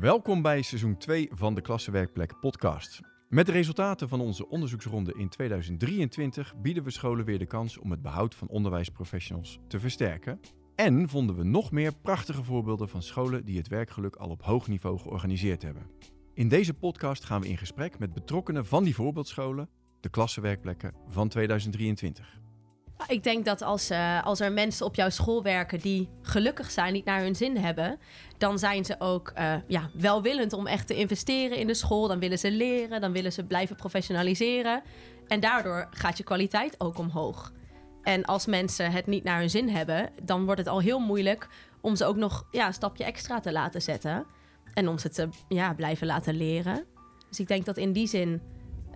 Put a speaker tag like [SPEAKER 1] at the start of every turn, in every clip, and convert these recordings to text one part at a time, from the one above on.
[SPEAKER 1] Welkom bij seizoen 2 van de Klassenwerkplek podcast. Met de resultaten van onze onderzoeksronde in 2023 bieden we scholen weer de kans om het behoud van onderwijsprofessionals te versterken. En vonden we nog meer prachtige voorbeelden van scholen die het werkgeluk al op hoog niveau georganiseerd hebben. In deze podcast gaan we in gesprek met betrokkenen van die voorbeeldscholen, de klassenwerkplekken van 2023.
[SPEAKER 2] Ik denk dat als, uh, als er mensen op jouw school werken die gelukkig zijn, niet naar hun zin hebben, dan zijn ze ook uh, ja, welwillend om echt te investeren in de school. Dan willen ze leren, dan willen ze blijven professionaliseren. En daardoor gaat je kwaliteit ook omhoog. En als mensen het niet naar hun zin hebben, dan wordt het al heel moeilijk om ze ook nog ja, een stapje extra te laten zetten. En om ze te ja, blijven laten leren. Dus ik denk dat in die zin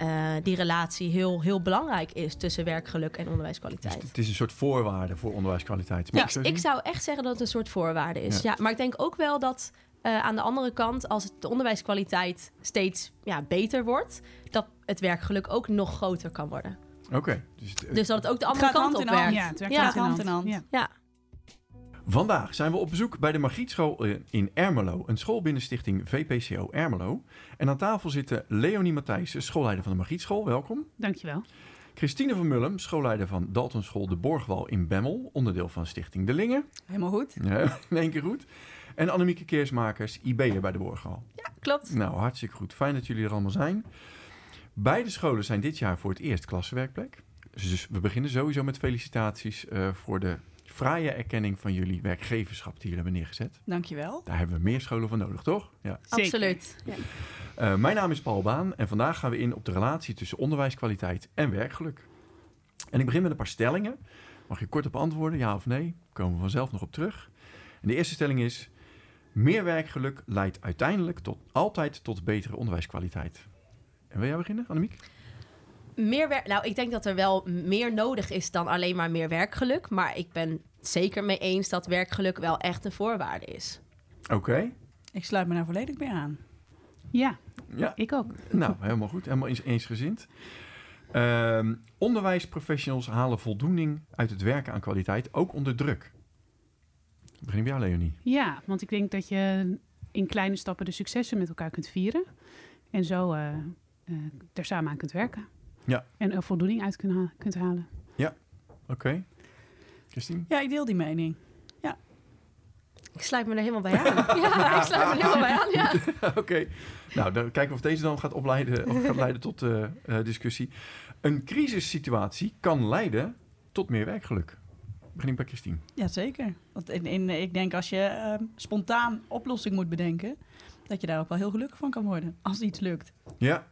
[SPEAKER 2] uh, die relatie heel, heel belangrijk is tussen werkgeluk en onderwijskwaliteit. Dus
[SPEAKER 1] het is een soort voorwaarde voor onderwijskwaliteit.
[SPEAKER 2] Ja, ik, ik zou echt zeggen dat het een soort voorwaarde is. Ja. maar ik denk ook wel dat uh, aan de andere kant, als de onderwijskwaliteit steeds ja, beter wordt, dat het werkgeluk ook nog groter kan worden.
[SPEAKER 1] Oké.
[SPEAKER 2] dus, dus, dat het ook de andere kant op werkt.
[SPEAKER 3] Ja, het werkt ja. hand in hand.
[SPEAKER 2] Ja.
[SPEAKER 1] Vandaag zijn we op bezoek bij de Margrietschool in Ermelo, een school binnen stichting VPCO Ermelo. En aan tafel zitten Leonie Matthijssen, schoolleider van de Margrietschool. Welkom.
[SPEAKER 3] Dankjewel.
[SPEAKER 1] Christine van Mullum, schoolleider van Daltonschool De Borgwal in Bemmel, onderdeel van Stichting De Lingen.
[SPEAKER 4] Helemaal goed.
[SPEAKER 1] Ja, in één keer goed. En Annemieke Keersmakers, IB'er bij De Borgwal.
[SPEAKER 2] Ja, klopt.
[SPEAKER 1] Nou, hartstikke goed. Fijn dat jullie er allemaal zijn. Beide scholen zijn dit jaar voor het eerst klassenwerkplek. Dus we beginnen sowieso met felicitaties uh, voor de fraaie erkenning van jullie werkgeverschap die jullie hebben neergezet.
[SPEAKER 4] Dankjewel.
[SPEAKER 1] Daar hebben we meer scholen voor nodig, toch?
[SPEAKER 2] Ja. Absoluut. Ja.
[SPEAKER 1] Uh, mijn naam is Paul Baan en vandaag gaan we in op de relatie tussen onderwijskwaliteit en werkgeluk. En ik begin met een paar stellingen. Mag je kort op antwoorden, ja of nee? Daar komen we vanzelf nog op terug. En de eerste stelling is: meer werkgeluk leidt uiteindelijk tot, altijd tot betere onderwijskwaliteit. En wil jij beginnen, Annemiek?
[SPEAKER 2] meer werk. Nou, ik denk dat er wel meer nodig is dan alleen maar meer werkgeluk. Maar ik ben zeker mee eens dat werkgeluk wel echt een voorwaarde is.
[SPEAKER 1] Oké.
[SPEAKER 4] Ik sluit me daar volledig bij aan.
[SPEAKER 3] Ja, ja. ik ook.
[SPEAKER 1] Nou, helemaal goed. Helemaal eens, eensgezind. Uh, onderwijsprofessionals halen voldoening uit het werken aan kwaliteit, ook onder druk. Begin bij jou, Leonie.
[SPEAKER 3] Ja, want ik denk dat je in kleine stappen de successen met elkaar kunt vieren. En zo uh, uh, er samen aan kunt werken.
[SPEAKER 1] Ja.
[SPEAKER 3] En er voldoening uit kunt, kunt halen.
[SPEAKER 1] Ja, oké. Okay. Christine?
[SPEAKER 4] Ja, ik deel die mening. Ja.
[SPEAKER 2] Ik sluit me er helemaal bij aan. ja, ik sluit me er helemaal bij aan, ja.
[SPEAKER 1] oké. Nou, dan kijken we of deze dan gaat, opleiden, of gaat leiden tot uh, uh, discussie. Een crisissituatie kan leiden tot meer werkgeluk. Begin bij Christine.
[SPEAKER 4] Jazeker. Want in, in, ik denk als je uh, spontaan oplossing moet bedenken... dat je daar ook wel heel gelukkig van kan worden als iets lukt.
[SPEAKER 1] Ja,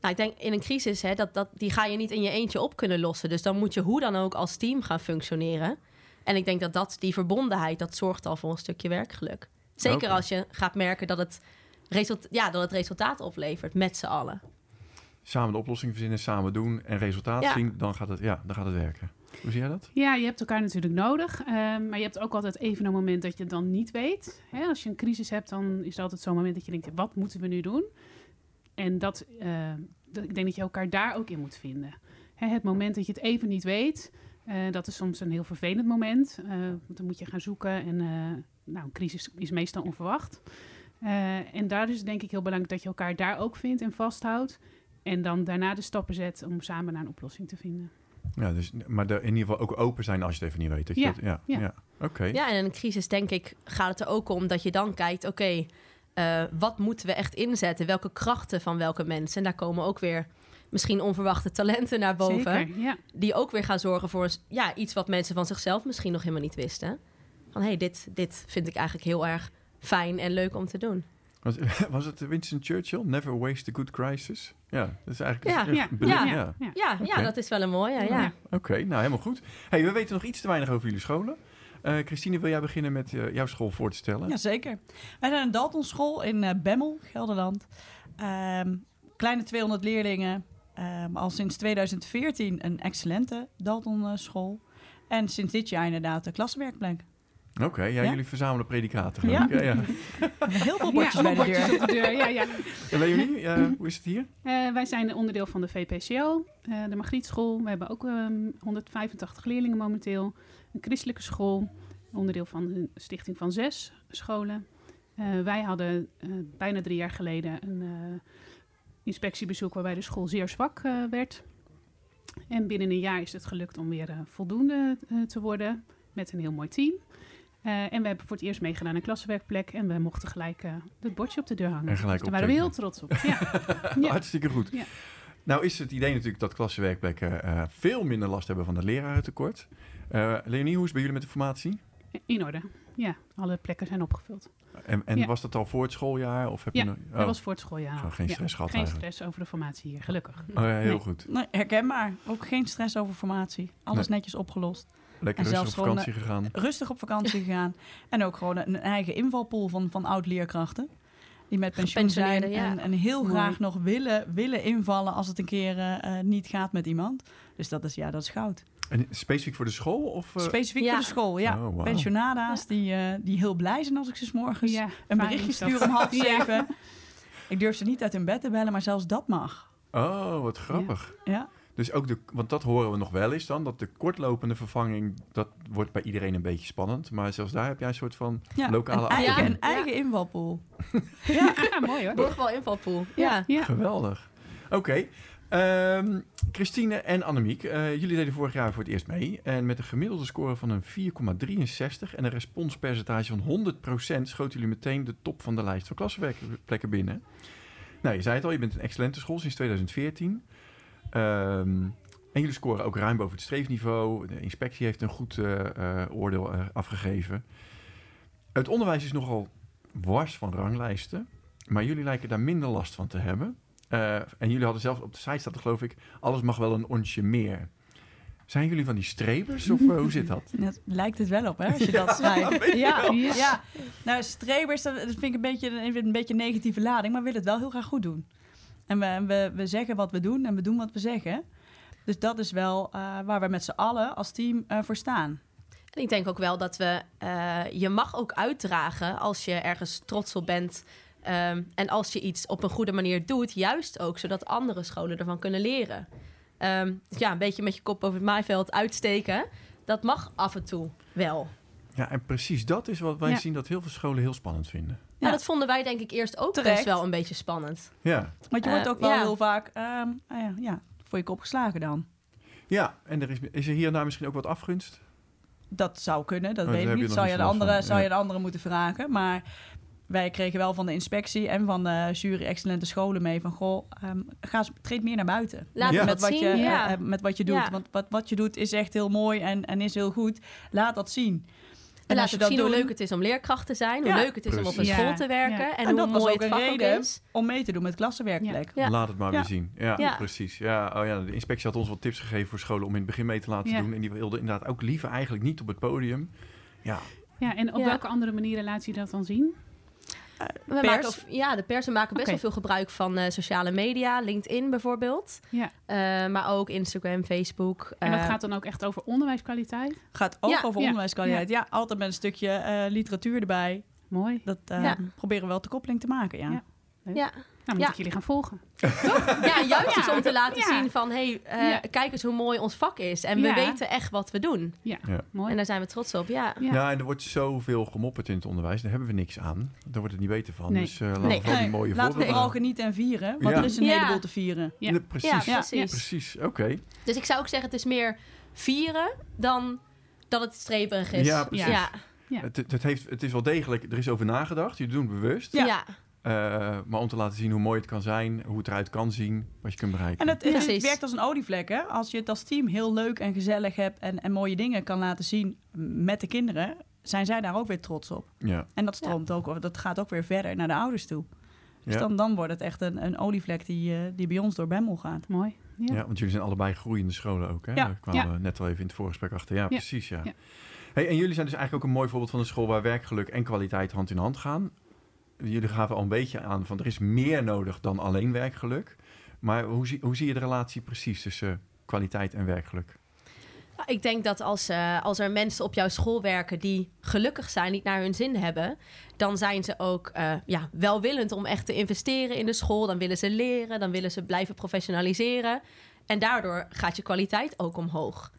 [SPEAKER 2] nou, ik denk in een crisis, hè, dat, dat, die ga je niet in je eentje op kunnen lossen. Dus dan moet je hoe dan ook als team gaan functioneren. En ik denk dat, dat die verbondenheid, dat zorgt al voor een stukje werkgeluk. Zeker als je gaat merken dat het, result, ja, dat het resultaat oplevert met z'n allen.
[SPEAKER 1] Samen de oplossing verzinnen, samen doen en resultaat zien, dan gaat, het, ja, dan gaat het werken. Hoe zie jij dat?
[SPEAKER 3] Ja, je hebt elkaar natuurlijk nodig. Uh, maar je hebt ook altijd even een moment dat je het dan niet weet. Hè, als je een crisis hebt, dan is er altijd zo'n moment dat je denkt... wat moeten we nu doen? En dat, uh, ik denk dat je elkaar daar ook in moet vinden. Hè, het moment dat je het even niet weet, uh, dat is soms een heel vervelend moment. Uh, want dan moet je gaan zoeken en nou, een crisis is meestal onverwacht. en daar is het denk ik heel belangrijk dat je elkaar daar ook vindt en vasthoudt. En dan daarna de stappen zet om samen naar een oplossing te vinden.
[SPEAKER 1] Ja, dus, maar er in ieder geval ook open zijn als je het even niet weet. Dat
[SPEAKER 3] ja,
[SPEAKER 1] dat, ja,
[SPEAKER 3] ja.
[SPEAKER 1] ja. oké.
[SPEAKER 2] Ja, en in een crisis denk ik gaat het er ook om dat je dan kijkt... oké, okay, uh, wat moeten we echt inzetten? Welke krachten van welke mensen? En daar komen ook weer misschien onverwachte talenten naar boven.
[SPEAKER 3] Zeker, ja.
[SPEAKER 2] Die ook weer gaan zorgen voor ja, iets wat mensen van zichzelf misschien nog helemaal niet wisten. Van hé, hey, dit, dit vind ik eigenlijk heel erg fijn en leuk om te doen.
[SPEAKER 1] Was, was het Winston Churchill? Never waste a good crisis? Ja, dat is eigenlijk...
[SPEAKER 2] Ja, ja, ja, ja. ja. ja, okay. dat is wel een mooie, ja.
[SPEAKER 1] Oké, okay, nou helemaal goed. hey, we weten nog iets te weinig over jullie scholen. Uh, Christine, wil jij beginnen met uh, jouw school voor te stellen?
[SPEAKER 4] Jazeker. Wij zijn een Dalton school in uh, Bemmel, Gelderland. Um, kleine 200 leerlingen. Um, al sinds 2014 een excellente Dalton school. En sinds dit jaar inderdaad de klassenwerkplek.
[SPEAKER 1] Oké, okay, ja, ja, jullie verzamelen predicaten.
[SPEAKER 4] Ja.
[SPEAKER 1] ja, ja.
[SPEAKER 4] Heel veel bordjes ja, bij de deur.
[SPEAKER 3] Op de deur. Ja, ja.
[SPEAKER 1] En bij jullie, hoe is het hier?
[SPEAKER 3] wij zijn onderdeel van de VPCO, de Margrietschool. We hebben ook um, 185 leerlingen momenteel een christelijke school, onderdeel van een stichting van zes scholen. Eh, wij hadden eh, bijna drie jaar geleden een eh, inspectiebezoek waarbij de school zeer zwak werd. En binnen een jaar is het gelukt om weer voldoende te worden met een heel mooi team. En we hebben voor het eerst meegedaan aan klassenwerkplek en we mochten gelijk het bordje op de deur hangen.
[SPEAKER 1] En gelijk
[SPEAKER 3] dus daar waren we heel trots op. Ja. Ja.
[SPEAKER 1] Hartstikke goed.
[SPEAKER 3] Ja.
[SPEAKER 1] Nou is het idee natuurlijk dat klassenwerkplekken eh, veel minder last hebben van de lerarentekort. Eh Leonie, hoe is het bij jullie met de formatie?
[SPEAKER 3] In orde. Ja, alle plekken zijn opgevuld.
[SPEAKER 1] En, en
[SPEAKER 3] Ja.
[SPEAKER 1] was dat al voor het schooljaar? Of heb
[SPEAKER 3] Ja,
[SPEAKER 1] je nog...
[SPEAKER 3] Dat was voor het schooljaar.
[SPEAKER 1] Zo, geen
[SPEAKER 3] Ja,
[SPEAKER 1] stress gehad
[SPEAKER 3] Geen
[SPEAKER 1] eigenlijk.
[SPEAKER 3] stress over de formatie hier, gelukkig.
[SPEAKER 1] Oh ja, heel
[SPEAKER 3] Nee.
[SPEAKER 1] goed.
[SPEAKER 4] Nee, herkenbaar. Ook geen stress over formatie. Alles
[SPEAKER 1] Nee.
[SPEAKER 4] netjes opgelost.
[SPEAKER 1] Lekker
[SPEAKER 4] En
[SPEAKER 1] rustig op vakantie gegaan.
[SPEAKER 4] Rustig op vakantie gegaan. En ook gewoon een eigen invalpool van, van oud-leerkrachten. Die met pensioen zijn
[SPEAKER 2] ja.
[SPEAKER 4] en, en heel
[SPEAKER 2] Mooi.
[SPEAKER 4] graag nog willen, willen invallen als het een keer eh, eh, niet gaat met iemand. Dus dat is, ja, dat is goud.
[SPEAKER 1] En specifiek voor de school? Of, eh,
[SPEAKER 4] Specifiek
[SPEAKER 2] ja.
[SPEAKER 4] voor de school, ja.
[SPEAKER 1] Oh.
[SPEAKER 4] Pensionada's die, eh, die heel blij zijn als ik ze 's morgens
[SPEAKER 3] Ja,
[SPEAKER 4] een
[SPEAKER 3] fijn
[SPEAKER 4] berichtje stuur om half zeven. Ik durf ze niet uit hun bed te bellen, maar zelfs dat mag.
[SPEAKER 1] Oh, wat grappig.
[SPEAKER 4] Ja.
[SPEAKER 1] Dus ook de, want dat horen we nog wel eens dan, dat de kortlopende vervang, dat wordt bij iedereen een beetje spannend. Maar zelfs daar heb jij een soort van
[SPEAKER 4] Ja,
[SPEAKER 1] lokale
[SPEAKER 4] een eigen, een eigen invalpool.
[SPEAKER 3] Ja, mooi hoor.
[SPEAKER 2] Borgwal invalpool. Ja.
[SPEAKER 3] Ja.
[SPEAKER 1] Geweldig. Oké. Ehm, Christine en Annemiek, eh, jullie deden vorig jaar voor het eerst mee. En met een gemiddelde score van een 4,63 en een responspercentage van 100% schoten jullie meteen de top van de lijst van klassenwerkplekken binnen. Nou, je zei het al, je bent een excellente school sinds 2014. Ehm, en jullie scoren ook ruim boven het streefniveau. De inspectie heeft een goed eh, eh, oordeel eh, afgegeven. Het onderwijs is nogal wars van ranglijsten. Maar jullie lijken daar minder last van te hebben. En jullie hadden zelfs op de site staat er geloof ik... alles mag wel een onsje meer. Zijn jullie van die strebers of hoe zit dat?
[SPEAKER 4] Dat lijkt het wel op, hè, als je dat schrijft. Ja, ja. Nou, strebers, dat vind ik een beetje, een beetje een negatieve lading, maar willen het wel heel graag goed doen. En we, we, we zeggen wat we doen en we doen wat we zeggen. Dus dat is wel eh, waar we met z'n allen als team eh, voor staan.
[SPEAKER 2] En ik denk ook wel dat we... eh, je mag ook uitdragen als je ergens trots op bent... Ehm, en als je iets op een goede manier doet, juist ook zodat andere scholen ervan kunnen leren. Ehm, dus ja, een beetje met je kop over het maaiveld uitsteken. Dat mag af en toe wel.
[SPEAKER 1] Ja, en precies dat is wat wij
[SPEAKER 3] Ja.
[SPEAKER 1] zien dat heel veel scholen heel spannend vinden.
[SPEAKER 2] Ja.
[SPEAKER 4] Ja.
[SPEAKER 2] dat vonden wij denk ik eerst ook
[SPEAKER 4] Terecht.
[SPEAKER 2] best wel een beetje spannend.
[SPEAKER 1] Ja,
[SPEAKER 4] Want je
[SPEAKER 2] Eh,
[SPEAKER 4] wordt ook wel
[SPEAKER 2] ja.
[SPEAKER 4] heel vaak, ehm, ah ja, ja, voor je kop geslagen dan.
[SPEAKER 1] ja en er is, is er hier en daar misschien ook wat afgunst?
[SPEAKER 4] Dat zou kunnen, dat
[SPEAKER 1] Oh,
[SPEAKER 4] weet ik
[SPEAKER 1] je
[SPEAKER 4] niet. Zou je, de andere,
[SPEAKER 1] van,
[SPEAKER 4] zou
[SPEAKER 1] ja.
[SPEAKER 4] je de andere moeten vragen. Maar wij kregen wel van de inspectie en van de jury excellente scholen mee van... goh, ehm, ga eens, treed meer naar buiten.
[SPEAKER 2] Laat
[SPEAKER 1] Ja.
[SPEAKER 2] het
[SPEAKER 4] met, wat
[SPEAKER 2] zien.
[SPEAKER 4] je,
[SPEAKER 2] ja.
[SPEAKER 4] eh, eh, met wat je doet.
[SPEAKER 2] Ja.
[SPEAKER 4] Want wat, wat je doet is echt heel mooi en, en is heel goed. Laat dat zien.
[SPEAKER 2] En
[SPEAKER 4] je
[SPEAKER 2] ook zien
[SPEAKER 4] dat
[SPEAKER 2] hoe leuk het is om leerkracht te zijn.
[SPEAKER 4] Ja,
[SPEAKER 2] hoe leuk het is om op een school
[SPEAKER 3] Ja,
[SPEAKER 2] te werken.
[SPEAKER 3] ja.
[SPEAKER 2] En,
[SPEAKER 4] En dat
[SPEAKER 2] hoe
[SPEAKER 4] was
[SPEAKER 2] mooi
[SPEAKER 4] ook
[SPEAKER 2] het vak
[SPEAKER 4] reden.
[SPEAKER 2] is.
[SPEAKER 4] om mee te doen met klassenwerkplek.
[SPEAKER 2] Ja.
[SPEAKER 1] Laat het maar
[SPEAKER 4] Ja.
[SPEAKER 1] weer zien. Ja,
[SPEAKER 2] Ja.
[SPEAKER 1] precies. Ja, oh ja, de inspectie had ons wat tips gegeven voor scholen om in het begin mee te laten
[SPEAKER 3] Ja.
[SPEAKER 1] doen. En die wilde inderdaad ook liever eigenlijk niet op het podium. Ja,
[SPEAKER 3] Ja, en op
[SPEAKER 2] Ja.
[SPEAKER 3] welke andere manieren laat je dat dan zien?
[SPEAKER 2] We
[SPEAKER 4] Pers?
[SPEAKER 2] maken ook- ja, de persen maken best wel veel gebruik van eh, sociale media. LinkedIn bijvoorbeeld.
[SPEAKER 3] Ja.
[SPEAKER 2] Eh, maar ook Instagram, Facebook.
[SPEAKER 3] En dat
[SPEAKER 2] eh,
[SPEAKER 3] gaat dan ook echt over onderwijskwaliteit?
[SPEAKER 4] Gaat ook
[SPEAKER 2] Ja.
[SPEAKER 4] over
[SPEAKER 3] Ja.
[SPEAKER 4] onderwijskwaliteit. Ja. altijd met een stukje eh, literatuur erbij.
[SPEAKER 3] Mooi.
[SPEAKER 4] Dat eh,
[SPEAKER 2] Ja.
[SPEAKER 4] proberen we wel de koppeling te maken, ja.
[SPEAKER 3] Ja.
[SPEAKER 2] Ja.
[SPEAKER 3] Nou, moet
[SPEAKER 2] Ja.
[SPEAKER 3] ik jullie gaan volgen.
[SPEAKER 2] ja, juist dus
[SPEAKER 3] Ja.
[SPEAKER 2] om te laten
[SPEAKER 3] Ja.
[SPEAKER 2] zien van... hey, eh,
[SPEAKER 3] Ja.
[SPEAKER 2] kijk eens hoe mooi ons vak is. En we
[SPEAKER 3] Ja.
[SPEAKER 2] weten echt wat we doen.
[SPEAKER 3] Mooi.
[SPEAKER 2] En daar zijn we trots op, ja.
[SPEAKER 3] Ja.
[SPEAKER 1] Ja. en er wordt zoveel gemopperd in het onderwijs. Daar hebben we niks aan. Daar wordt het niet beter van.
[SPEAKER 3] Nee.
[SPEAKER 1] Dus eh laten
[SPEAKER 2] Nee.
[SPEAKER 1] we vooral die mooie
[SPEAKER 4] Laten we vooral genieten en vieren. Want
[SPEAKER 1] Ja.
[SPEAKER 4] er is een
[SPEAKER 2] Ja.
[SPEAKER 4] heleboel te vieren.
[SPEAKER 3] Ja.
[SPEAKER 1] Ja, precies.
[SPEAKER 2] Ja,
[SPEAKER 4] Ja.
[SPEAKER 2] precies.
[SPEAKER 1] Precies, oké.
[SPEAKER 2] Dus ik zou ook zeggen, het is meer vieren dan dat het streperig is.
[SPEAKER 1] Ja, precies.
[SPEAKER 2] Ja,
[SPEAKER 3] Ja.
[SPEAKER 1] Het, het, heeft, het is wel degelijk, er is over nagedacht. Jullie doen het bewust.
[SPEAKER 2] ja.
[SPEAKER 1] Eh, maar om te laten zien hoe mooi het kan zijn, hoe het eruit kan zien, wat je kunt bereiken.
[SPEAKER 4] En het, werkt als een olievlek, hè? Als je het als team heel leuk en gezellig hebt en, en mooie dingen kan laten zien met de kinderen, zijn zij daar ook weer trots op.
[SPEAKER 1] ja.
[SPEAKER 4] En dat stroomt ook, dat gaat ook weer verder naar de ouders toe. Dus
[SPEAKER 1] Ja.
[SPEAKER 4] dan, dan wordt het echt een, een olievlek die, eh, die bij ons door Bemmel gaat.
[SPEAKER 3] Mooi. Ja.
[SPEAKER 1] Ja, want jullie zijn allebei groeiende scholen ook. Hè?
[SPEAKER 4] Ja.
[SPEAKER 1] Daar kwamen
[SPEAKER 3] Ja.
[SPEAKER 1] we net al even in het voorgesprek achter. Ja, precies. Ja.
[SPEAKER 3] Ja.
[SPEAKER 1] Hey, en jullie zijn dus eigenlijk ook een mooi voorbeeld van een school waar werkgeluk en kwaliteit hand in hand gaan. Jullie gaven al een beetje aan van er is meer nodig dan alleen werkgeluk. Maar hoe zie, hoe zie je de relatie precies tussen kwaliteit en werkgeluk?
[SPEAKER 2] Ja, Ik denk dat als, eh, als er mensen op jouw school werken die gelukkig zijn, niet naar hun zin hebben, dan zijn ze ook eh, ja, welwillend om echt te investeren in de school. Dan willen ze leren, dan willen ze blijven professionaliseren. En daardoor gaat je kwaliteit ook omhoog.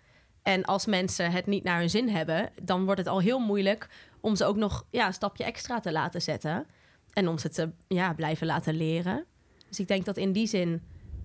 [SPEAKER 2] En als mensen het niet naar hun zin hebben, dan wordt het al heel moeilijk om ze ook nog ja, een stapje extra te laten zetten. En om ze te ja, blijven laten leren. Dus ik denk dat in die zin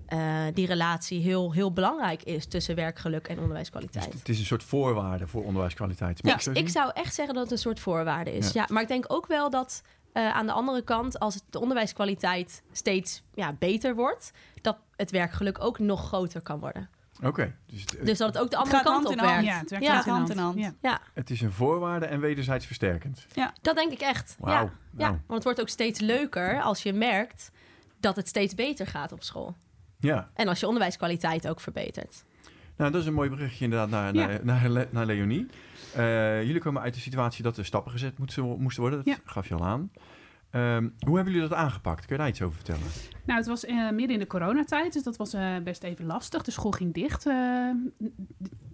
[SPEAKER 2] eh, die relatie heel, heel belangrijk is tussen werkgeluk en
[SPEAKER 1] Dus
[SPEAKER 2] onderwijskwaliteit.
[SPEAKER 1] het is een soort voorwaarde voor onderwijskwaliteit.
[SPEAKER 2] Ja, ik
[SPEAKER 1] zien?
[SPEAKER 2] zou echt zeggen dat het een soort voorwaarde is.
[SPEAKER 1] Ja.
[SPEAKER 2] Ja. maar ik denk ook wel dat eh, aan de andere kant, als de onderwijskwaliteit steeds ja, beter wordt, dat het werkgeluk ook nog groter kan worden.
[SPEAKER 1] Oké, dus
[SPEAKER 2] Dus dat het ook de andere kant
[SPEAKER 4] hand
[SPEAKER 2] op
[SPEAKER 4] in hand.
[SPEAKER 2] werkt.
[SPEAKER 3] Ja, het werkt
[SPEAKER 2] Ja.
[SPEAKER 3] hand in
[SPEAKER 4] Hand in hand.
[SPEAKER 3] Ja.
[SPEAKER 2] Ja,
[SPEAKER 1] het is een voorwaarde en wederzijds versterkend.
[SPEAKER 2] dat denk ik echt. Ja. ja, want het wordt ook steeds leuker als je merkt dat het steeds beter gaat op school.
[SPEAKER 1] Ja,
[SPEAKER 2] En als je onderwijskwaliteit ook verbetert.
[SPEAKER 1] nou dat is een mooi berichtje inderdaad naar,
[SPEAKER 3] Ja.
[SPEAKER 1] naar, naar, Le- naar Leonie. Eh, jullie komen uit de situatie dat er stappen gezet moesten, moesten worden. Dat
[SPEAKER 3] Ja.
[SPEAKER 1] gaf je al aan. Ehm, hoe hebben jullie dat aangepakt? Kun je daar iets over vertellen?
[SPEAKER 3] Nou, het was eh, midden in de coronatijd, dus dat was eh, best even lastig. De school ging dicht, eh,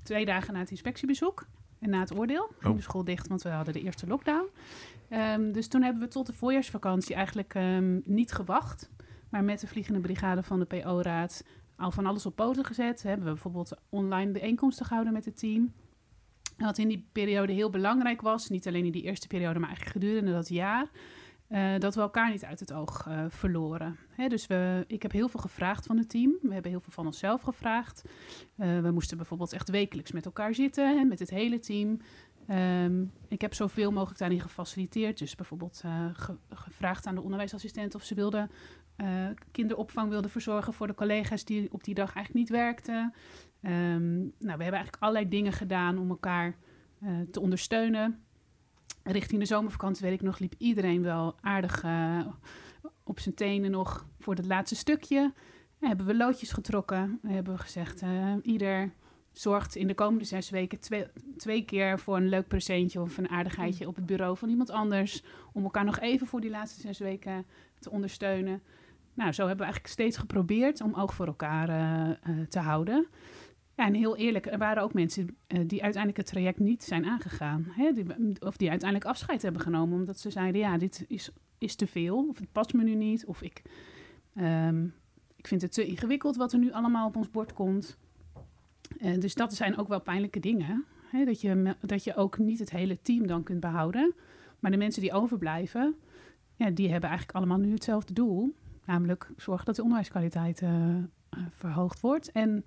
[SPEAKER 3] twee dagen na het inspectiebezoek en na het oordeel. Ging
[SPEAKER 1] Oh.
[SPEAKER 3] de school dicht, want we hadden de eerste lockdown. Ehm, dus toen hebben we tot de voorjaarsvakantie eigenlijk ehm, niet gewacht. Maar met de vliegende brigade van de PO-raad al van alles op poten gezet. Hebben we bijvoorbeeld online bijeenkomsten gehouden met het team. En wat in die periode heel belangrijk was, niet alleen in die eerste periode, maar eigenlijk gedurende dat jaar, eh, dat we elkaar niet uit het oog eh, verloren. Hè, dus we, ik heb heel veel gevraagd van het team. We hebben heel veel van onszelf gevraagd. Eh, we moesten bijvoorbeeld echt wekelijks met elkaar zitten, hè, met het hele team. Ehm, ik heb zoveel mogelijk daarin gefaciliteerd. Dus bijvoorbeeld ge- gevraagd aan de onderwijsassistent of ze wilde kinderopvang wilde verzorgen voor de collega's die op die dag eigenlijk niet werkten. Ehm, nou, we hebben eigenlijk allerlei dingen gedaan om elkaar te ondersteunen. Richting de zomervakantie, weet ik nog, liep iedereen wel aardig eh, op zijn tenen nog voor het laatste stukje. Dan hebben we loodjes getrokken. Dan hebben we gezegd, eh, ieder zorgt in de komende zes weken twee, twee keer voor een leuk presentje of een aardigheidje op het bureau van iemand anders. Om elkaar nog even voor die laatste zes weken te ondersteunen. Nou, zo hebben we eigenlijk steeds geprobeerd om oog voor elkaar eh, te houden. En heel eerlijk, er waren ook mensen eh, die uiteindelijk het traject niet zijn aangegaan. Hè? Die, of die uiteindelijk afscheid hebben genomen. Omdat ze zeiden, ja, dit is, is te veel. Of het past me nu niet. Of ik, ehm, ik vind het te ingewikkeld wat er nu allemaal op ons bord komt. Eh, dus dat zijn ook wel pijnlijke dingen. Hè? Dat, je, dat je ook niet het hele team dan kunt behouden. Maar de mensen die overblijven, ja, die hebben eigenlijk allemaal nu hetzelfde doel. Namelijk zorgen dat de onderwijskwaliteit eh, verhoogd wordt. En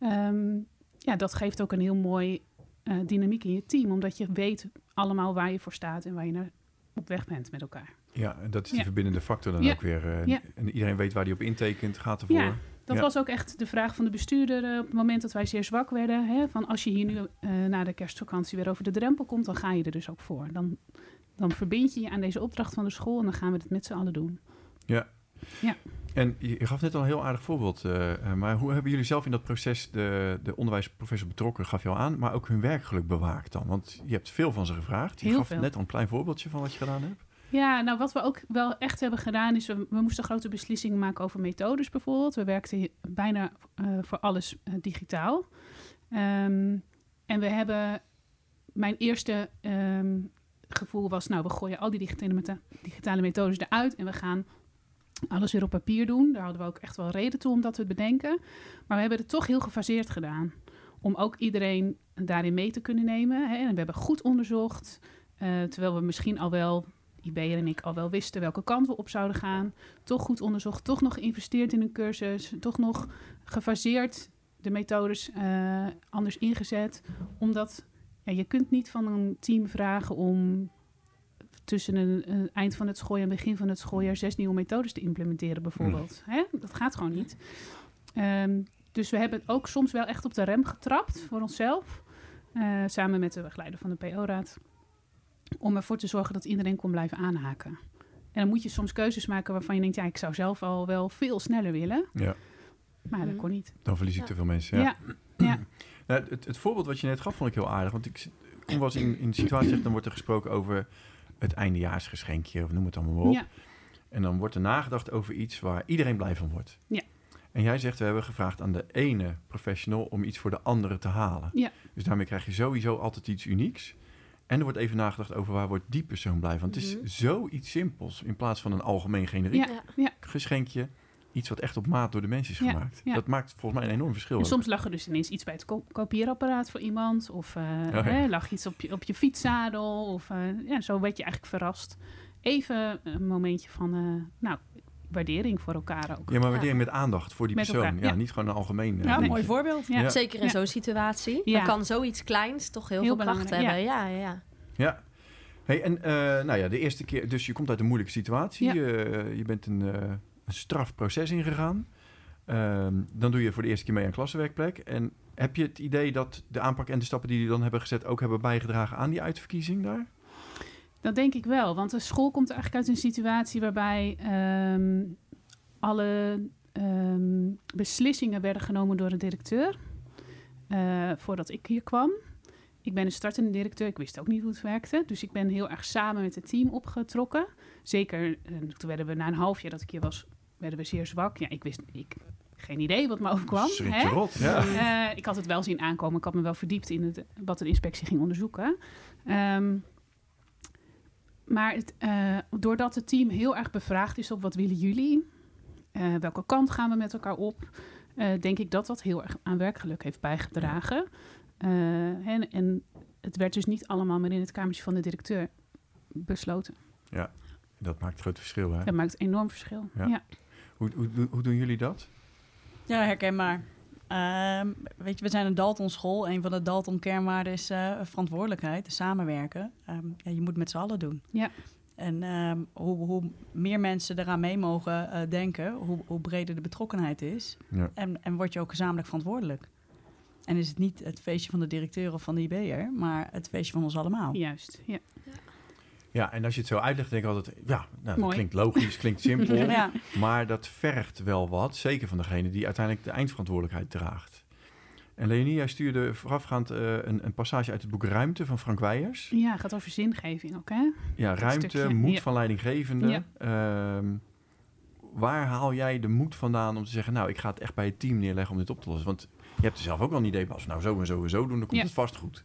[SPEAKER 3] ehm, ja, dat geeft ook een heel mooi eh, dynamiek in je team. Omdat je weet allemaal waar je voor staat en waar je naar op weg bent met elkaar.
[SPEAKER 1] Ja, en dat is de
[SPEAKER 3] Ja.
[SPEAKER 1] verbindende factor dan
[SPEAKER 3] Ja.
[SPEAKER 1] ook weer. eh,
[SPEAKER 3] Ja.
[SPEAKER 1] En iedereen weet waar die op intekent, gaat ervoor.
[SPEAKER 3] Ja, Dat
[SPEAKER 1] Ja.
[SPEAKER 3] was ook echt de vraag van de bestuurder eh, op het moment dat wij zeer zwak werden. Hè, van als je hier nu na de kerstvakantie weer over de drempel komt, dan ga je er dus ook voor. Dan, dan verbind je je aan deze opdracht van de school en dan gaan we het met z'n allen doen.
[SPEAKER 1] En je gaf net al een heel aardig voorbeeld. eh, eh, maar hoe hebben jullie zelf in dat proces de, de onderwijsprofessor betrokken, gaf je al aan, maar ook hun werkgeluk bewaakt dan? Want je hebt veel van ze gevraagd. Je
[SPEAKER 3] Heel
[SPEAKER 1] gaf
[SPEAKER 3] veel.
[SPEAKER 1] net al een klein voorbeeldje van wat je gedaan hebt.
[SPEAKER 3] Ja, nou wat we ook wel echt hebben gedaan is, we, we moesten grote beslissingen maken over methodes bijvoorbeeld. We werkten bijna eh, voor alles digitaal. Ehm, en we hebben, mijn eerste ehm, gevoel was, nou we gooien al die digitale methodes eruit en we gaan alles weer op papier doen. Daar hadden we ook echt wel reden toe om dat te bedenken. Maar we hebben het toch heel gefaseerd gedaan. Om ook iedereen daarin mee te kunnen nemen. Hè. En we hebben goed onderzocht. eh, terwijl we misschien al wel, IB'er en ik al wel wisten welke kant we op zouden gaan. Toch goed onderzocht, toch nog geïnvesteerd in een cursus. Toch nog gefaseerd de methodes eh, anders ingezet. Omdat ja, je kunt niet van een team vragen om tussen een, een eind van het schooljaar en begin van het schooljaar zes nieuwe methodes te implementeren, bijvoorbeeld. Hè? Dat gaat gewoon niet. Ehm, dus we hebben ook soms wel echt op de rem getrapt voor onszelf. eh, samen met de begeleider van de PO-raad. Om ervoor te zorgen dat iedereen kon blijven aanhaken. En dan moet je soms keuzes maken waarvan je denkt, ja, ik zou zelf al wel veel sneller willen.
[SPEAKER 1] Ja.
[SPEAKER 3] Maar dat
[SPEAKER 2] Mhm.
[SPEAKER 3] kon niet.
[SPEAKER 1] Dan verlies ik
[SPEAKER 2] Ja.
[SPEAKER 1] te veel mensen.
[SPEAKER 3] Ja,
[SPEAKER 1] Ja.
[SPEAKER 3] ja.
[SPEAKER 1] Nou, het, het voorbeeld wat je net gaf, vond ik heel aardig. Want ik kom wel eens in, in de situatie, dan wordt er gesproken over het eindejaarsgeschenkje, of noem het allemaal maar op.
[SPEAKER 3] ja.
[SPEAKER 1] En dan wordt er nagedacht over iets waar iedereen blij van wordt.
[SPEAKER 3] Ja.
[SPEAKER 1] En jij zegt, we hebben gevraagd aan de ene professional om iets voor de andere te halen.
[SPEAKER 3] Ja.
[SPEAKER 1] Dus daarmee krijg je sowieso altijd iets unieks. En er wordt even nagedacht over waar wordt die persoon blij van. Het is
[SPEAKER 2] Mhm.
[SPEAKER 1] zoiets simpels in plaats van een algemeen generiek
[SPEAKER 2] Ja.
[SPEAKER 3] Ja.
[SPEAKER 1] geschenkje. Iets wat echt op maat door de mensen is
[SPEAKER 3] Ja,
[SPEAKER 1] gemaakt.
[SPEAKER 3] ja.
[SPEAKER 1] Dat maakt volgens mij een enorm verschil.
[SPEAKER 3] En soms lag er dus ineens iets bij het ko- kopieerapparaat voor iemand. Of eh,
[SPEAKER 1] ja.
[SPEAKER 3] hè, lag iets op je, op je fietszadel. Of eh, ja, zo werd je eigenlijk verrast. Even een momentje van eh, nou, waardering voor elkaar ook.
[SPEAKER 1] Ja, maar waardering met aandacht voor die
[SPEAKER 3] Met
[SPEAKER 1] persoon.
[SPEAKER 3] elkaar,
[SPEAKER 1] ja.
[SPEAKER 3] ja.
[SPEAKER 1] niet gewoon een algemeen
[SPEAKER 4] Ja, mooi voorbeeld.
[SPEAKER 3] Ja.
[SPEAKER 1] Ja.
[SPEAKER 2] Zeker in
[SPEAKER 3] Ja.
[SPEAKER 2] zo'n situatie.
[SPEAKER 3] Ja.
[SPEAKER 2] Dan kan zoiets kleins toch heel,
[SPEAKER 3] Heel
[SPEAKER 2] veel kracht hebben. Ja, ja, ja.
[SPEAKER 1] Ja. Hey, en eh, nou ja, de eerste keer, dus je komt uit een moeilijke situatie.
[SPEAKER 3] Ja.
[SPEAKER 1] Je, je bent een, eh, een straf proces ingegaan. Ehm, dan doe je voor de eerste keer mee aan klassenwerkplek. En heb je het idee dat de aanpak en de stappen die jullie dan hebben gezet ook hebben bijgedragen aan die uitverkiezing daar?
[SPEAKER 3] Dat denk ik wel, want de school komt eigenlijk uit een situatie waarbij ehm, alle ehm, beslissingen werden genomen door de directeur. eh, voordat ik hier kwam. Ik ben een startende directeur, ik wist ook niet hoe het werkte. Dus ik ben heel erg samen met het team opgetrokken. Zeker, eh, toen werden we na een half jaar dat ik hier was, werden we zeer zwak. Ja, ik wist ik, geen idee wat me overkwam. Hè?
[SPEAKER 1] rot, ja.
[SPEAKER 3] Eh, ik had het wel zien aankomen. Ik had me wel verdiept in het, wat de inspectie ging onderzoeken. Ehm, maar het, eh, doordat het team heel erg bevraagd is op wat willen jullie, Eh, welke kant gaan we met elkaar op, denk ik dat dat heel erg aan werkgeluk heeft bijgedragen. En, en het werd dus niet allemaal meer in het kamertje van de directeur besloten.
[SPEAKER 1] Dat maakt grote verschil, hè?
[SPEAKER 3] Dat maakt enorm verschil.
[SPEAKER 1] Ja.
[SPEAKER 3] Ja.
[SPEAKER 1] Hoe, hoe, hoe- doen jullie dat?
[SPEAKER 4] Ja, herkenbaar. Ehm, weet je, we zijn een Dalton school. Een van de Dalton kernwaarden is eh, verantwoordelijkheid, samenwerken. Ehm, ja, je moet met z'n allen doen.
[SPEAKER 3] Ja.
[SPEAKER 4] En ehm, hoe, hoe meer mensen eraan mee mogen eh, denken, hoe, hoe breder de betrokkenheid is.
[SPEAKER 1] Ja.
[SPEAKER 4] En, en word je ook gezamenlijk verantwoordelijk. En is het niet het feestje van de directeur of van de IB'er, maar het feestje van ons allemaal.
[SPEAKER 3] Juist. Ja.
[SPEAKER 1] Ja, en als je het zo uitlegt, denk ik altijd... Ja, nou, dat klinkt logisch, klinkt simpel.
[SPEAKER 4] Ja.
[SPEAKER 1] Maar dat vergt wel wat, zeker van degene die uiteindelijk de eindverantwoordelijkheid draagt. En Leonie, jij stuurde voorafgaand eh, een, een passage uit het boek Ruimte van Frank Weijers.
[SPEAKER 3] ja, het gaat over zingeving ook, hè?
[SPEAKER 1] Ja, ruimte,
[SPEAKER 3] stukje,
[SPEAKER 1] moed
[SPEAKER 3] ja.
[SPEAKER 1] van leidinggevende.
[SPEAKER 3] Ja.
[SPEAKER 1] Ehm, waar haal jij de moed vandaan om te zeggen... nou, ik ga het echt bij het team neerleggen om dit op te lossen? Want je hebt er zelf ook wel een idee van... als we nou zo en zo en zo doen, dan komt het vast goed.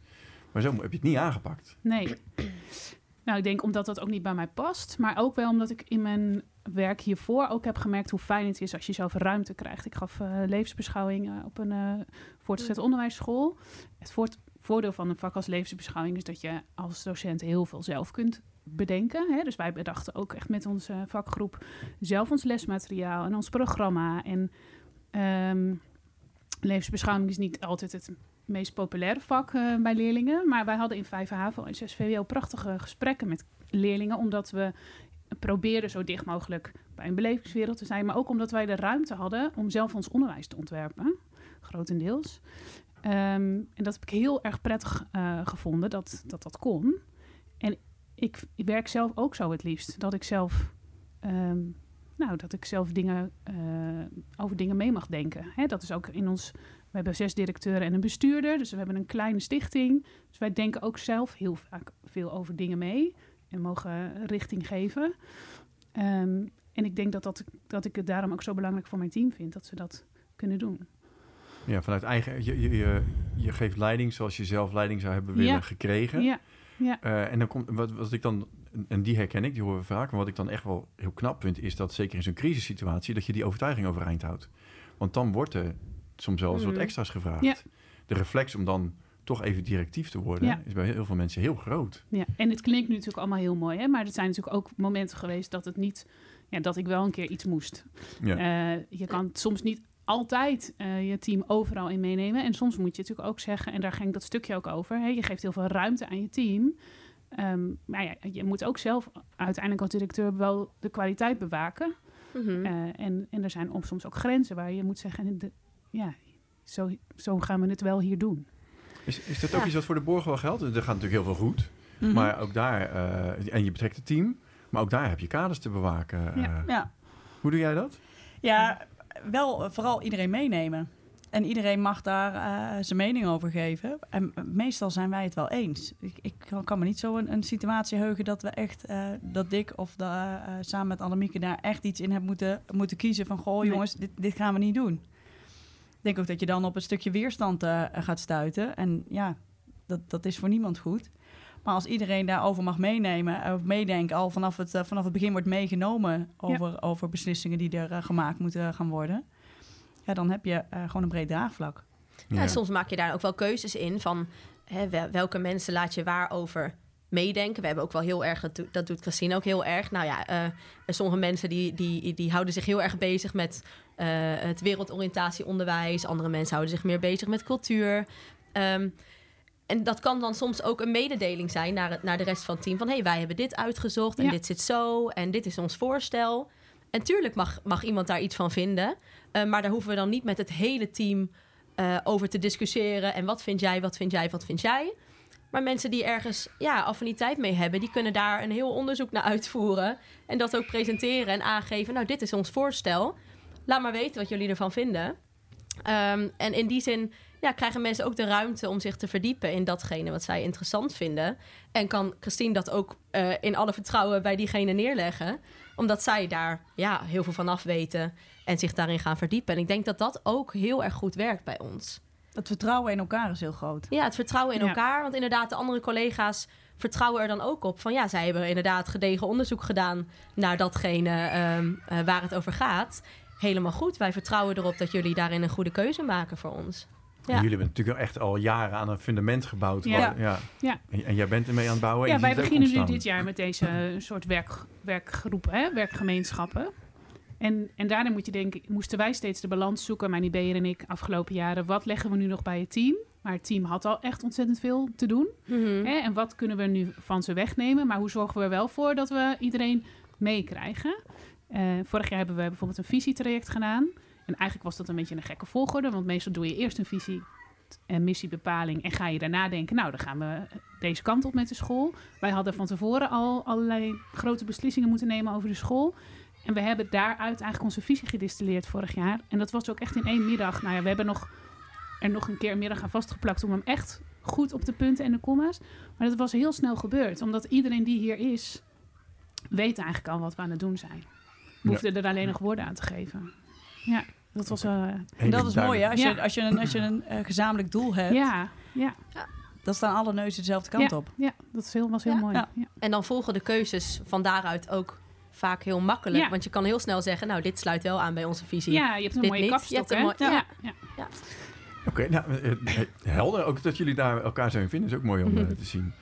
[SPEAKER 1] Maar zo heb je het niet aangepakt.
[SPEAKER 3] Nee. Nou, ik denk omdat dat ook niet bij mij past. Maar ook wel omdat ik in mijn werk hiervoor ook heb gemerkt hoe fijn het is als je zelf ruimte krijgt. Ik gaf eh, levensbeschouwing op een eh voortgezet onderwijsschool. Het voort- voordeel van een vak als levensbeschouwing is dat je als docent heel veel zelf kunt bedenken. Hè? Dus wij bedachten ook echt met onze vakgroep zelf ons lesmateriaal en ons programma. En ehm, levensbeschouwing is niet altijd het meest populaire vak eh, bij leerlingen. Maar wij hadden in 5 HAVO en 6 VWO prachtige gesprekken met leerlingen. Omdat we probeerden zo dicht mogelijk bij een belevingswereld te zijn. Maar ook omdat wij de ruimte hadden om zelf ons onderwijs te ontwerpen. Grotendeels. Ehm, en dat heb ik heel erg prettig eh, gevonden dat, dat dat kon. En ik, ik werk zelf ook zo het liefst. Dat ik zelf... ehm, nou, dat ik zelf dingen, eh, over dingen mee mag denken. Hè, dat is ook in ons we hebben zes directeuren en een bestuurder, dus we hebben een kleine stichting. Dus wij denken ook zelf heel vaak veel over dingen mee en mogen richting geven. Ehm, en ik denk dat, dat, dat ik het daarom ook zo belangrijk voor mijn team vind, dat ze dat kunnen doen.
[SPEAKER 1] Ja, vanuit eigen... Je, je, je, geeft leiding zoals je zelf leiding zou hebben willen
[SPEAKER 3] Ja.
[SPEAKER 1] gekregen.
[SPEAKER 3] Ja, ja,
[SPEAKER 1] Eh, en dan komt, wat, wat ik dan, en die herken ik, die horen we vaak, maar wat ik dan echt wel heel knap vind, is dat zeker in zo'n crisissituatie, dat je die overtuiging overeind houdt. Want dan wordt er soms wel eens wat
[SPEAKER 2] Mhm.
[SPEAKER 1] extra's gevraagd.
[SPEAKER 3] Ja.
[SPEAKER 1] De reflex om dan toch even directief te worden,
[SPEAKER 3] Ja.
[SPEAKER 1] is bij heel veel mensen heel groot.
[SPEAKER 3] ja. En het klinkt nu natuurlijk allemaal heel mooi, hè? maar er zijn natuurlijk ook momenten geweest dat het niet, ja, dat ik wel een keer iets moest.
[SPEAKER 1] Ja.
[SPEAKER 3] Eh, je kan soms niet altijd eh, je team overal in meenemen. En soms moet je natuurlijk ook zeggen, en daar ging dat stukje ook over. Hè, je geeft heel veel ruimte aan je team. Ehm, maar ja, je moet ook zelf uiteindelijk als directeur wel de kwaliteit bewaken.
[SPEAKER 2] Mhm.
[SPEAKER 3] Eh, en, en er zijn om- soms ook grenzen waar je moet zeggen, de, ja, zo, zo gaan we het wel hier doen.
[SPEAKER 1] Is, is dat ook
[SPEAKER 2] Ja.
[SPEAKER 1] iets wat voor de borg wel geldt? Er gaat natuurlijk heel veel goed,
[SPEAKER 4] Mhm.
[SPEAKER 1] maar ook daar, eh, en je betrekt het team, maar ook daar heb je kaders te bewaken. eh.
[SPEAKER 3] Ja.
[SPEAKER 4] Ja.
[SPEAKER 1] Hoe doe jij dat?
[SPEAKER 4] Ja, wel eh, vooral iedereen meenemen. En iedereen mag daar eh, zijn mening over geven. En eh, meestal zijn wij het wel eens. Ik, ik kan, kan me niet zo een, een situatie heugen dat we echt, eh, dat Dick of de, eh, samen met Annemieke daar echt iets in hebben moeten, moeten kiezen van, goh
[SPEAKER 3] Nee.
[SPEAKER 4] jongens, dit, dit gaan we niet doen. Ik denk ook dat je dan op een stukje weerstand eh, gaat stuiten. En ja, dat, dat is voor niemand goed. Maar als iedereen daarover mag meenemen, of meedenken, al vanaf het, eh, vanaf het begin wordt meegenomen over, over beslissingen die er eh, gemaakt moeten gaan worden, ja, dan heb je eh, gewoon een breed draagvlak.
[SPEAKER 2] Ja. soms maak je daar ook wel keuzes in van hè, wel- welke mensen laat je waarover meedenken. We hebben ook wel heel erg, dat doet- dat doet Christine ook heel erg. Nou ja, eh, sommige mensen die, die, die houden zich heel erg bezig met eh, het wereldoriëntatieonderwijs. Andere mensen houden zich meer bezig met cultuur. Ehm, en dat kan dan soms ook een mededeling zijn naar, het, naar de rest van het team. Van hé, hey, wij hebben dit uitgezocht en
[SPEAKER 3] Ja.
[SPEAKER 2] dit zit zo en dit is ons voorstel. En tuurlijk mag, mag iemand daar iets van vinden. eh, maar daar hoeven we dan niet met het hele team over te discussiëren. En wat vind jij, wat vind jij, wat vind jij? Maar mensen die ergens ja, affiniteit mee hebben, die kunnen daar een heel onderzoek naar uitvoeren. En dat ook presenteren en aangeven. Nou, dit is ons voorstel. Laat maar weten wat jullie ervan vinden. Ehm, en in die zin ja, krijgen mensen ook de ruimte om zich te verdiepen in datgene wat zij interessant vinden. En kan Christine dat ook eh, in alle vertrouwen bij diegene neerleggen. Omdat zij daar ja, heel veel van af weten en zich daarin gaan verdiepen. En ik denk dat dat ook heel erg goed werkt bij ons.
[SPEAKER 4] Het vertrouwen in elkaar is heel groot.
[SPEAKER 2] Ja, het vertrouwen in
[SPEAKER 3] Ja.
[SPEAKER 2] elkaar. Want inderdaad, de andere collega's vertrouwen er dan ook op. Van ja, zij hebben inderdaad gedegen onderzoek gedaan naar datgene ehm, eh, waar het over gaat. Helemaal goed. Wij vertrouwen erop dat jullie daarin een goede keuze maken voor ons. Ja.
[SPEAKER 1] Jullie hebben natuurlijk echt al jaren aan een fundament gebouwd.
[SPEAKER 3] Ja.
[SPEAKER 1] waar- ja.
[SPEAKER 3] Ja.
[SPEAKER 1] En, en jij bent ermee aan het bouwen. en
[SPEAKER 3] Ja, wij beginnen nu dit jaar met deze eh, soort werk, werkgroepen, hè, werkgemeenschappen. En, en daarin moet je denken, moesten wij steeds de balans zoeken, mijn Beer en ik, afgelopen jaren. Wat leggen we nu nog bij het team? Maar het team had al echt ontzettend veel te doen.
[SPEAKER 2] Mhm.
[SPEAKER 3] Hè? En wat kunnen we nu van ze wegnemen? Maar hoe zorgen we er wel voor dat we iedereen meekrijgen? Eh, vorig jaar hebben we bijvoorbeeld een visietraject gedaan. En eigenlijk was dat een beetje een gekke volgorde. Want meestal doe je eerst een visie en missiebepaling. En ga je daarna denken, nou dan gaan we deze kant op met de school. Wij hadden van tevoren al allerlei grote beslissingen moeten nemen over de school. En we hebben daaruit eigenlijk onze visie gedistilleerd vorig jaar. En dat was ook echt in één middag. Nou ja, we hebben nog, er nog een keer een middag aan vastgeplakt om hem echt goed op de punten en de comma's. Maar dat was heel snel gebeurd. Omdat iedereen die hier is, weet eigenlijk al wat we aan het doen zijn. We hoefden er alleen nog woorden aan te geven. Ja, dat was... eh
[SPEAKER 4] En dat is mooi, hè? Als je, als je een, als je een eh, gezamenlijk doel hebt,
[SPEAKER 3] ja, ja,
[SPEAKER 4] dan staan alle neuzen dezelfde kant op.
[SPEAKER 3] ja, dat is heel, was heel
[SPEAKER 2] Ja.
[SPEAKER 3] mooi.
[SPEAKER 4] Ja.
[SPEAKER 3] Ja.
[SPEAKER 2] En dan volgen de keuzes van daaruit ook vaak heel makkelijk.
[SPEAKER 3] Ja.
[SPEAKER 2] Want je kan heel snel zeggen, nou, dit sluit wel aan bij onze visie.
[SPEAKER 3] Ja, je hebt een
[SPEAKER 2] Dit
[SPEAKER 3] mooie
[SPEAKER 2] niet.
[SPEAKER 3] kapstok,
[SPEAKER 2] Je hebt een
[SPEAKER 3] hè?
[SPEAKER 2] mooi-
[SPEAKER 3] ja.
[SPEAKER 2] ja.
[SPEAKER 3] Ja.
[SPEAKER 1] Oké, nou, eh, eh, helder. Ook dat jullie daar elkaar zo in vinden is ook mooi om eh,
[SPEAKER 2] Mhm.
[SPEAKER 1] te zien.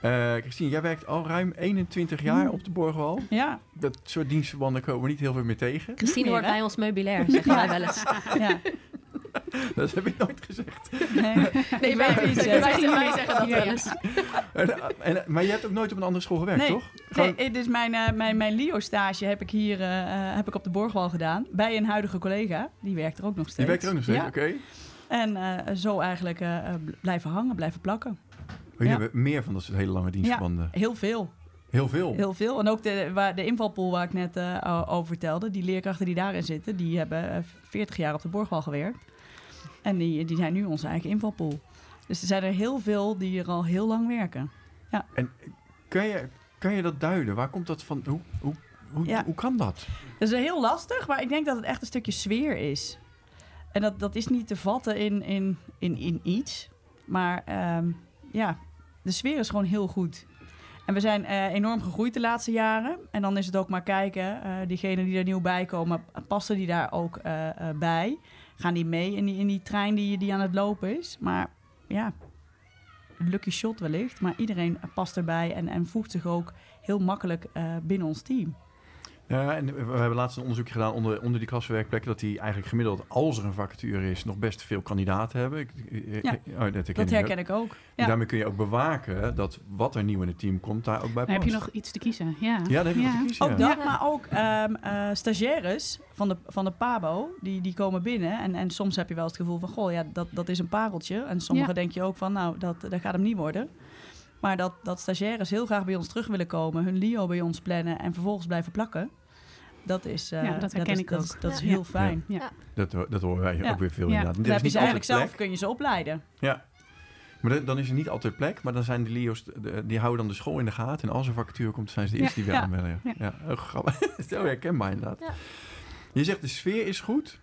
[SPEAKER 1] Eh Christine, jij werkt al ruim 21 jaar op de Borgwal.
[SPEAKER 4] Ja,
[SPEAKER 1] Dat soort dienstverbanden komen we niet heel veel meer tegen.
[SPEAKER 2] Christine hoort
[SPEAKER 4] hè?
[SPEAKER 2] bij ons meubilair, zeggen wij wel eens.
[SPEAKER 4] ja.
[SPEAKER 1] Dat heb ik nooit gezegd.
[SPEAKER 4] Nee.
[SPEAKER 2] Nee, wij,
[SPEAKER 4] niet,
[SPEAKER 2] wij, zeggen dat
[SPEAKER 3] Ja,
[SPEAKER 2] wel
[SPEAKER 3] ja.
[SPEAKER 2] eens.
[SPEAKER 1] En, en, maar je hebt ook nooit op een andere school gewerkt,
[SPEAKER 4] Nee.
[SPEAKER 1] toch? Gewoon-
[SPEAKER 4] Nee, het is mijn, eh, mijn, mijn LIO-stage heb ik hier eh, eh, heb ik op de Borgwal gedaan. Bij een huidige collega. Die werkt er ook nog steeds.
[SPEAKER 1] je werkt er ook nog steeds,
[SPEAKER 4] Ja.
[SPEAKER 1] oké.
[SPEAKER 4] En eh, zo eigenlijk eh, eh, blijven hangen, blijven plakken.
[SPEAKER 1] Jullie
[SPEAKER 4] Ja.
[SPEAKER 1] hebben meer van dat soort hele lange dienstverbanden.
[SPEAKER 4] Heel veel.
[SPEAKER 1] Heel veel.
[SPEAKER 4] Heel veel. En ook de, waar, de invalpool waar ik net eh, over vertelde. Die leerkrachten die daarin zitten, die hebben eh, 40 jaar op de Borgwal gewerkt. En die, die zijn nu onze eigen invalpool. Dus er zijn er heel veel die er al heel lang werken.
[SPEAKER 1] Kan, je, kan je dat duiden? Waar komt dat van? Hoe, hoe, hoe,
[SPEAKER 4] Ja.
[SPEAKER 1] hoe kan dat?
[SPEAKER 4] Dat is heel lastig, maar ik denk dat het echt een stukje sfeer is. En dat, dat is niet te vatten in, in, in, in iets. Maar ehm, ja, de sfeer is gewoon heel goed. En we zijn eh, enorm gegroeid de laatste jaren. En dan is het ook maar kijken, eh diegenen die er nieuw bij komen, passen die daar ook eh, bij? Gaan die mee in die, in die trein die, die aan het lopen is? Maar ja, lucky shot wellicht. Maar iedereen past erbij en, en voegt zich ook heel makkelijk eh, binnen ons team.
[SPEAKER 1] Ja, en we hebben laatst een onderzoekje gedaan onder, onder die klassenwerkplekken... dat die eigenlijk gemiddeld, als er een vacature is... nog best veel kandidaten hebben. Ik,
[SPEAKER 4] Ja,
[SPEAKER 1] oh, dat herken
[SPEAKER 4] Dat
[SPEAKER 1] ik ook.
[SPEAKER 4] herken ik ook.
[SPEAKER 1] En
[SPEAKER 4] Ja.
[SPEAKER 1] daarmee kun je ook bewaken dat wat er nieuw in het team komt... daar ook bij
[SPEAKER 3] Dan heb
[SPEAKER 1] past.
[SPEAKER 3] je nog iets te kiezen. Ja,
[SPEAKER 1] Ja, heb je nog te kiezen.
[SPEAKER 4] Ook
[SPEAKER 1] ja.
[SPEAKER 4] dat, maar ook ehm, eh, stagiaires van de, van de PABO, die, die komen binnen. En, en soms heb je wel het gevoel van, goh, ja, dat, dat is een pareltje. En sommige
[SPEAKER 3] Ja.
[SPEAKER 4] denk je ook van, nou, dat, dat gaat hem niet worden. Maar dat, dat stagiaires heel graag bij ons terug willen komen, hun LIO bij ons plannen en vervolgens blijven plakken. Dat is, eh,
[SPEAKER 3] Ja, dat herken
[SPEAKER 4] is,
[SPEAKER 3] ik
[SPEAKER 4] dat
[SPEAKER 3] ook.
[SPEAKER 4] is, dat is
[SPEAKER 3] Ja.
[SPEAKER 4] heel fijn.
[SPEAKER 3] Ja.
[SPEAKER 1] Dat, dat horen wij
[SPEAKER 4] Ja.
[SPEAKER 1] ook weer veel
[SPEAKER 4] Ja.
[SPEAKER 1] inderdaad.
[SPEAKER 4] Dan heb
[SPEAKER 1] is
[SPEAKER 4] je
[SPEAKER 1] niet
[SPEAKER 4] ze
[SPEAKER 1] altijd
[SPEAKER 4] eigenlijk zelf,
[SPEAKER 1] plek.
[SPEAKER 4] kun je ze opleiden.
[SPEAKER 1] Ja. Maar dan- dan is er niet altijd plek, maar dan zijn de Leo's, de- die houden dan de school in de gaten. En als er vacature komt, zijn ze de
[SPEAKER 3] Ja.
[SPEAKER 1] eerste die weer
[SPEAKER 4] Ja.
[SPEAKER 1] aanmelden. Ja,
[SPEAKER 3] Ja.
[SPEAKER 1] ja. oh, grappig. Zo herkenbaar inderdaad.
[SPEAKER 2] Ja.
[SPEAKER 1] Je zegt de sfeer is goed.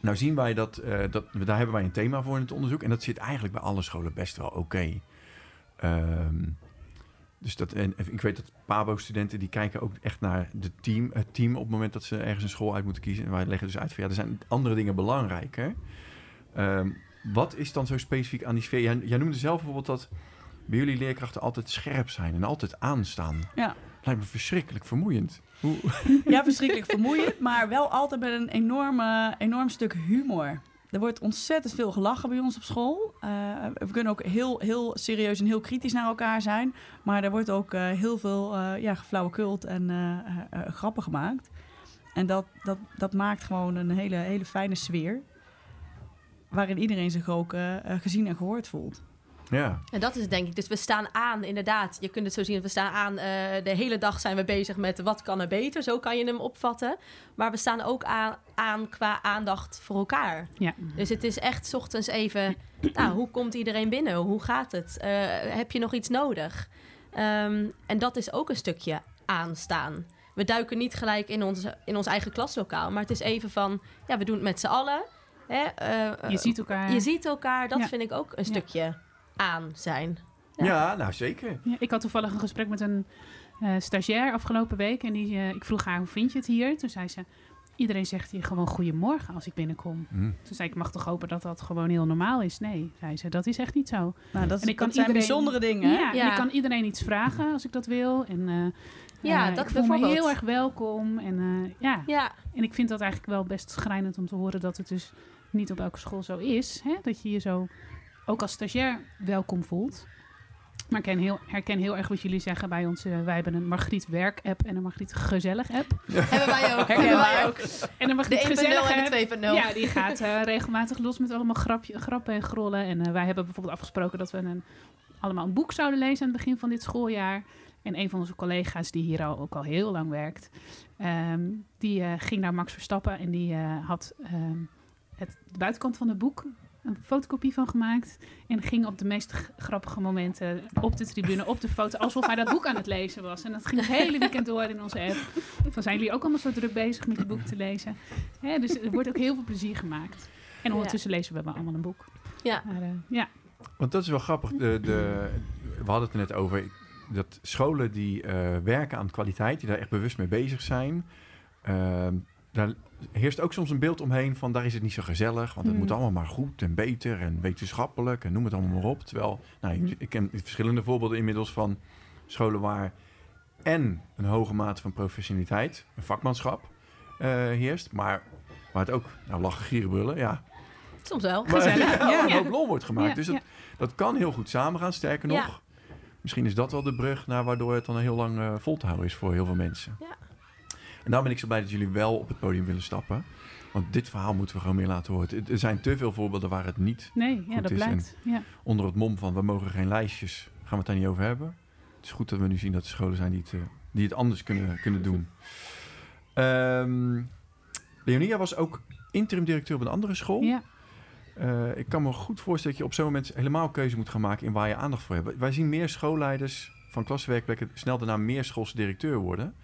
[SPEAKER 1] Nou zien wij dat, eh, dat, daar hebben wij een thema voor in het onderzoek. En dat zit eigenlijk bij alle scholen best wel oké. Ehm, dus dat, en ik weet dat PABO-studenten die kijken ook echt naar de team, het team op het moment dat ze ergens een school uit moeten kiezen. En wij leggen dus uit van ja, er zijn andere dingen belangrijker. Ehm, wat is dan zo specifiek aan die sfeer? Jij, jij noemde zelf bijvoorbeeld dat bij jullie leerkrachten altijd scherp zijn en altijd aanstaan.
[SPEAKER 4] Ja.
[SPEAKER 1] Lijkt me verschrikkelijk vermoeiend. Hoe,
[SPEAKER 4] Ja, verschrikkelijk vermoeiend, maar wel altijd met een enorme, enorm stuk humor. Er wordt ontzettend veel gelachen bij ons op school. Eh, we kunnen ook heel, heel serieus en heel kritisch naar elkaar zijn. Maar er wordt ook eh, heel veel eh ja, geflauwekult en grappen gemaakt. En dat, dat, dat maakt gewoon een hele, hele fijne sfeer. Waarin iedereen zich ook gezien en gehoord voelt.
[SPEAKER 1] Ja,
[SPEAKER 2] En dat is het, denk ik. Dus we staan aan, inderdaad. Je kunt het zo zien. We staan aan. eh, de hele dag zijn we bezig met wat kan er beter. Zo kan je hem opvatten. Maar we staan ook aan, aan qua aandacht voor elkaar.
[SPEAKER 3] Ja.
[SPEAKER 2] Dus het is echt 's ochtends even. Nou, hoe komt iedereen binnen? Hoe gaat het? Eh, heb je nog iets nodig? Ehm, en dat is ook een stukje aanstaan. We duiken niet gelijk in ons, in ons eigen klaslokaal. Maar het is even van. Ja, we doen het met z'n allen. Hè? eh,
[SPEAKER 3] Je ziet elkaar.
[SPEAKER 2] je ziet elkaar. Dat
[SPEAKER 3] Ja.
[SPEAKER 2] vind ik ook een
[SPEAKER 3] Ja.
[SPEAKER 2] stukje aan zijn. Ja.
[SPEAKER 1] ja. nou zeker.
[SPEAKER 3] Ja, ik had toevallig een gesprek met een eh, stagiair afgelopen week. En die, eh, ik vroeg haar, hoe vind je het hier? Toen zei ze, iedereen zegt hier gewoon goedemorgen als ik binnenkom.
[SPEAKER 1] Hm.
[SPEAKER 3] Toen zei ik, ik mag toch hopen dat dat gewoon heel normaal is? Nee, zei ze, dat is echt niet zo.
[SPEAKER 4] Nou, dat,
[SPEAKER 3] En ik kan
[SPEAKER 4] dat
[SPEAKER 3] iedereen-
[SPEAKER 4] bijzondere dingen.
[SPEAKER 3] Ja, en ik kan iedereen iets vragen als ik dat wil. En eh,
[SPEAKER 2] Ja, dat
[SPEAKER 3] ik voel me
[SPEAKER 2] bijvoorbeeld.
[SPEAKER 3] heel erg welkom. En, eh, ja.
[SPEAKER 2] Ja,
[SPEAKER 3] en ik vind dat eigenlijk wel best schrijnend om te horen dat het dus niet op elke school zo is. Hè? Dat je je zo ook als stagiair welkom voelt. Maar ik ken heel, herken heel erg wat jullie zeggen bij ons. eh, wij hebben een Margriet Werk-app en een Margriet Gezellig-app.
[SPEAKER 2] hebben wij ook. Hebben
[SPEAKER 4] wij
[SPEAKER 2] ook.
[SPEAKER 3] En een Margriet
[SPEAKER 2] De 1.0
[SPEAKER 3] Gezellig
[SPEAKER 2] en
[SPEAKER 3] app,
[SPEAKER 2] de 2.0.
[SPEAKER 3] Ja, die gaat eh, regelmatig los met allemaal grapje, grappen en grollen. En eh, wij hebben bijvoorbeeld afgesproken dat we een, allemaal een boek zouden lezen aan het begin van dit schooljaar. En een van onze collega's, die hier al, ook al heel lang werkt, ehm, die ging naar Max Verstappen en die had ehm, het, de buitenkant van het boek een fotocopie van gemaakt. En ging op de meest grappige momenten op de tribune, op de foto, alsof hij dat boek aan het lezen was. En dat ging het hele weekend door in onze app. Van zijn jullie ook allemaal zo druk bezig met je boek te lezen? Hè, dus er wordt ook heel veel plezier gemaakt. En ondertussen lezen we wel allemaal een boek.
[SPEAKER 2] Ja.
[SPEAKER 3] Maar, eh, ja.
[SPEAKER 1] Want dat is wel grappig. De, de, we hadden het er net over. Dat scholen die eh, werken aan kwaliteit, die daar echt bewust mee bezig zijn. ehm, daar heerst ook soms een beeld omheen van daar is het niet zo gezellig. Want het
[SPEAKER 3] Hmm.
[SPEAKER 1] moet allemaal maar goed en beter en wetenschappelijk en noem het allemaal maar op. Terwijl, nou, ik,
[SPEAKER 3] Hmm.
[SPEAKER 1] ken verschillende voorbeelden inmiddels van scholen waar en een hoge mate van professionaliteit, een vakmanschap eh, heerst. Maar waar het ook, nou lachen, gieren, brullen, ja.
[SPEAKER 2] Soms wel.
[SPEAKER 1] Maar
[SPEAKER 3] Gezellig.
[SPEAKER 1] ja, een
[SPEAKER 3] Ja.
[SPEAKER 1] hoop lol wordt gemaakt.
[SPEAKER 3] Ja,
[SPEAKER 1] dus dat, dat kan heel goed samengaan. Sterker nog, misschien is dat wel de brug naar waardoor het dan heel lang eh, vol te houden is voor heel veel mensen.
[SPEAKER 2] Ja.
[SPEAKER 1] En daarom ben ik zo blij dat jullie wel op het podium willen stappen. Want dit verhaal moeten we gewoon meer laten horen. Er zijn te veel voorbeelden waar het niet
[SPEAKER 3] Nee, ja,
[SPEAKER 1] Goed
[SPEAKER 3] dat
[SPEAKER 1] is
[SPEAKER 3] blijkt. Ja.
[SPEAKER 1] onder het mom van we mogen geen lijstjes, gaan we het daar niet over hebben. Het is goed dat we nu zien dat er scholen zijn die het, eh, die het anders kunnen, kunnen doen. Ehm Leonia was ook interim directeur op een andere school.
[SPEAKER 3] Ja.
[SPEAKER 1] Eh, ik kan me goed voorstellen dat je op zo'n moment helemaal keuze moet gaan maken in waar je aandacht voor hebt. Wij zien meer schoolleiders van klaswerkplekken snel daarna meer schoolse directeur worden.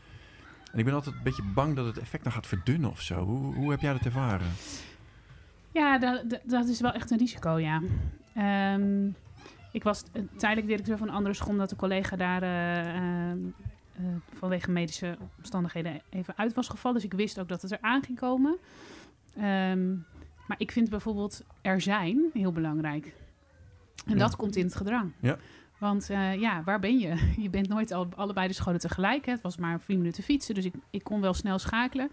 [SPEAKER 1] En ik ben altijd een beetje bang dat het effect dan gaat verdunnen of zo. Hoe, hoe heb jij dat ervaren?
[SPEAKER 3] Ja, dat, dat- dat is wel echt een risico, ja. Ehm, ik was eh, tijdelijk directeur van een andere school, omdat een collega daar eh, eh, vanwege medische omstandigheden even uit was gevallen. Dus ik wist ook dat het eraan ging komen. Ehm, maar ik vind bijvoorbeeld er zijn heel belangrijk. En
[SPEAKER 1] Ja.
[SPEAKER 3] dat komt in het gedrang.
[SPEAKER 1] Ja.
[SPEAKER 3] Want eh, ja, waar ben je? Je bent nooit al, allebei de scholen tegelijk. Hè. Het was maar vier minuten fietsen, dus ik, ik kon wel snel schakelen.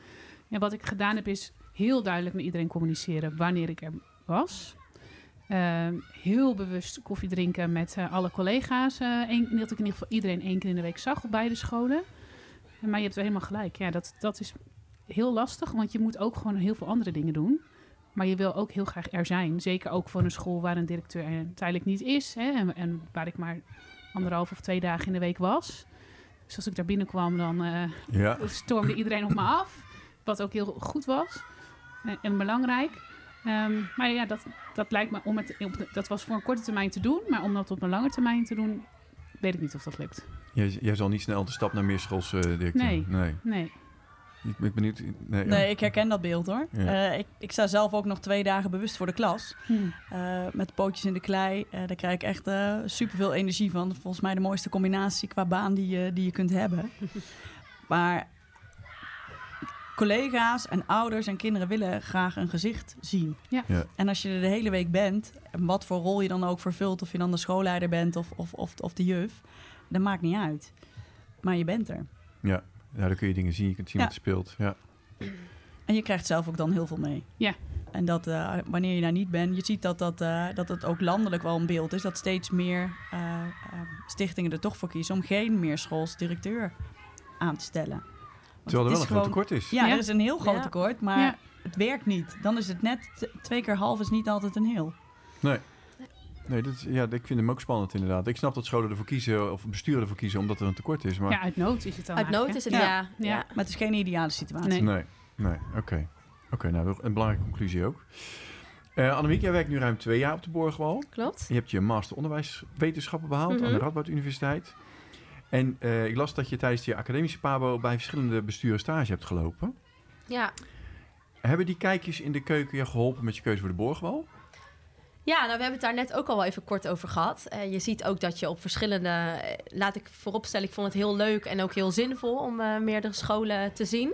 [SPEAKER 3] En wat ik gedaan heb, is heel duidelijk met iedereen communiceren wanneer ik er was. Ehm, heel bewust koffie drinken met eh, alle collega's. eh één- dat ik in ieder geval iedereen één keer in de week zag op beide scholen. Maar je hebt wel helemaal gelijk. Ja, dat, dat is heel lastig, want je moet ook gewoon heel veel andere dingen doen. Maar je wil ook heel graag er zijn. Zeker ook voor een school waar een directeur tijdelijk niet is. Hè, en, en waar ik maar anderhalf of twee dagen in de week was. Dus als ik daar binnenkwam, dan eh,
[SPEAKER 1] Ja.
[SPEAKER 3] stormde iedereen op me af. Wat ook heel goed was eh, en belangrijk. Ehm, maar ja, dat, dat lijkt me om het. Dat was voor een korte termijn te doen. Maar om dat op een lange termijn te doen, weet ik niet of dat lukt.
[SPEAKER 1] Jij, jij zal niet snel de stap naar meer schoolse directeur.
[SPEAKER 3] Nee.
[SPEAKER 1] nee.
[SPEAKER 3] Nee.
[SPEAKER 1] Ik ben benieuwd. Nee, ja.
[SPEAKER 4] Nee, ik herken dat beeld hoor.
[SPEAKER 1] Ja.
[SPEAKER 4] Eh, ik, ik sta zelf ook nog twee dagen bewust voor de klas.
[SPEAKER 3] Hm.
[SPEAKER 4] Eh, met pootjes in de klei. Eh, daar krijg ik echt eh superveel energie van. Volgens mij de mooiste combinatie qua baan die je, die je kunt hebben. maar collega's en ouders en kinderen willen graag een gezicht zien.
[SPEAKER 3] Ja.
[SPEAKER 1] Ja.
[SPEAKER 4] En als je er de hele week bent, en wat voor rol je dan ook vervult, of je dan de schoolleider bent of, of, of, of de juf, dat maakt niet uit. Maar je bent er.
[SPEAKER 1] Ja. Ja, dan kun je dingen zien. Je kunt zien
[SPEAKER 4] Ja.
[SPEAKER 1] wat er speelt. Ja.
[SPEAKER 4] En je krijgt zelf ook dan heel veel mee.
[SPEAKER 3] Ja.
[SPEAKER 4] En dat eh, wanneer je daar niet bent, je ziet dat, dat, eh, dat het ook landelijk wel een beeld is. Dat steeds meer eh, stichtingen er toch voor kiezen om geen meerschoolsdirecteur aan te stellen. Want
[SPEAKER 1] Terwijl er wel
[SPEAKER 4] het
[SPEAKER 1] een
[SPEAKER 4] is
[SPEAKER 1] groot tekort is.
[SPEAKER 4] Ja,
[SPEAKER 3] Ja.
[SPEAKER 4] er is een heel groot
[SPEAKER 2] Ja.
[SPEAKER 4] tekort, maar
[SPEAKER 3] Ja.
[SPEAKER 4] het werkt niet. Dan is het net twee keer half is niet altijd een heel.
[SPEAKER 1] Nee. Nee, dat is, ja, ik vind hem ook spannend inderdaad. Ik snap dat scholen ervoor kiezen, of besturen ervoor kiezen, omdat er een tekort is. Maar
[SPEAKER 3] Ja, uit nood is het dan
[SPEAKER 2] Uit nood is het,
[SPEAKER 4] Ja.
[SPEAKER 2] ja.
[SPEAKER 3] Ja.
[SPEAKER 4] Maar het is geen ideale situatie.
[SPEAKER 3] Nee.
[SPEAKER 1] nee, nee, oké. Oké, nou, een belangrijke conclusie ook. Eh Annemiek, jij werkt nu ruim twee jaar op de Borgwal.
[SPEAKER 2] Klopt.
[SPEAKER 1] Je hebt je master onderwijswetenschappen behaald aan de
[SPEAKER 2] Mhm.
[SPEAKER 1] Radboud Universiteit. En eh, ik las dat je tijdens je academische pabo bij verschillende besturen stage hebt gelopen.
[SPEAKER 2] Ja.
[SPEAKER 1] Hebben die kijkjes in de keuken je geholpen met je keuze voor de Borgwal?
[SPEAKER 2] Ja, nou, we hebben het daar net ook al wel even kort over gehad. Eh, je ziet ook dat je op verschillende... eh, laat ik vooropstellen, ik vond het heel leuk en ook heel zinvol om eh, meerdere scholen te zien.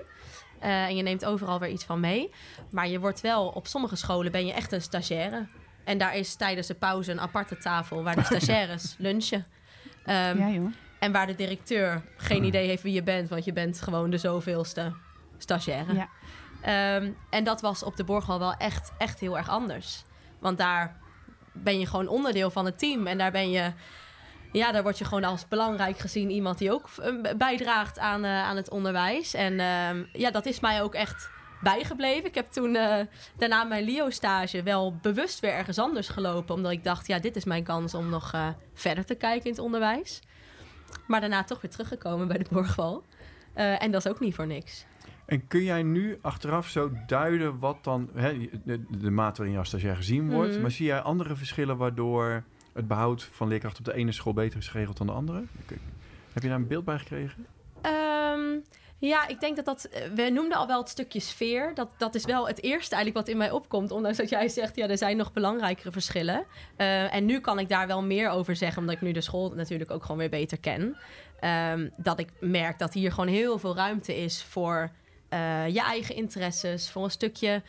[SPEAKER 2] En je neemt overal weer iets van mee. Maar je wordt wel, op sommige scholen ben je echt een stagiaire. En daar is tijdens de pauze een aparte tafel waar de stagiaires lunchen. Ehm,
[SPEAKER 3] Ja, joh.
[SPEAKER 2] En waar de directeur geen idee heeft wie je bent, want je bent gewoon de zoveelste stagiaire.
[SPEAKER 3] Ja.
[SPEAKER 2] Ehm, en dat was op de Borghal wel echt, echt heel erg anders. Want daar ben je gewoon onderdeel van het team. En daar ben je, ja, daar word je gewoon als belangrijk gezien iemand die ook eh, bijdraagt aan, eh, aan het onderwijs. En ehm, ja, dat is mij ook echt bijgebleven. Ik heb toen eh, daarna mijn LIO-stage wel bewust weer ergens anders gelopen. Omdat ik dacht, ja, dit is mijn kans om nog verder te kijken in het onderwijs. Maar daarna toch weer teruggekomen bij de Borgwal. En dat is ook niet voor niks.
[SPEAKER 1] En kun jij nu achteraf zo duiden wat dan hè, de, de mate waarin je als stagiair gezien wordt,
[SPEAKER 2] Mhm.
[SPEAKER 1] maar zie jij andere verschillen waardoor het behoud van leerkrachten op de ene school beter is geregeld dan de andere? Heb je daar een beeld bij gekregen?
[SPEAKER 2] Ehm, ja, ik denk dat dat... eh, We noemden al wel het stukje sfeer. Dat, dat is wel het eerste eigenlijk wat in mij opkomt. Ondanks dat jij zegt, ja, er zijn nog belangrijkere verschillen. Eh, en nu kan ik daar wel meer over zeggen, omdat ik nu de school natuurlijk ook gewoon weer beter ken. Ehm, dat ik merk dat hier gewoon heel veel ruimte is voor eh, je eigen interesses, voor een stukje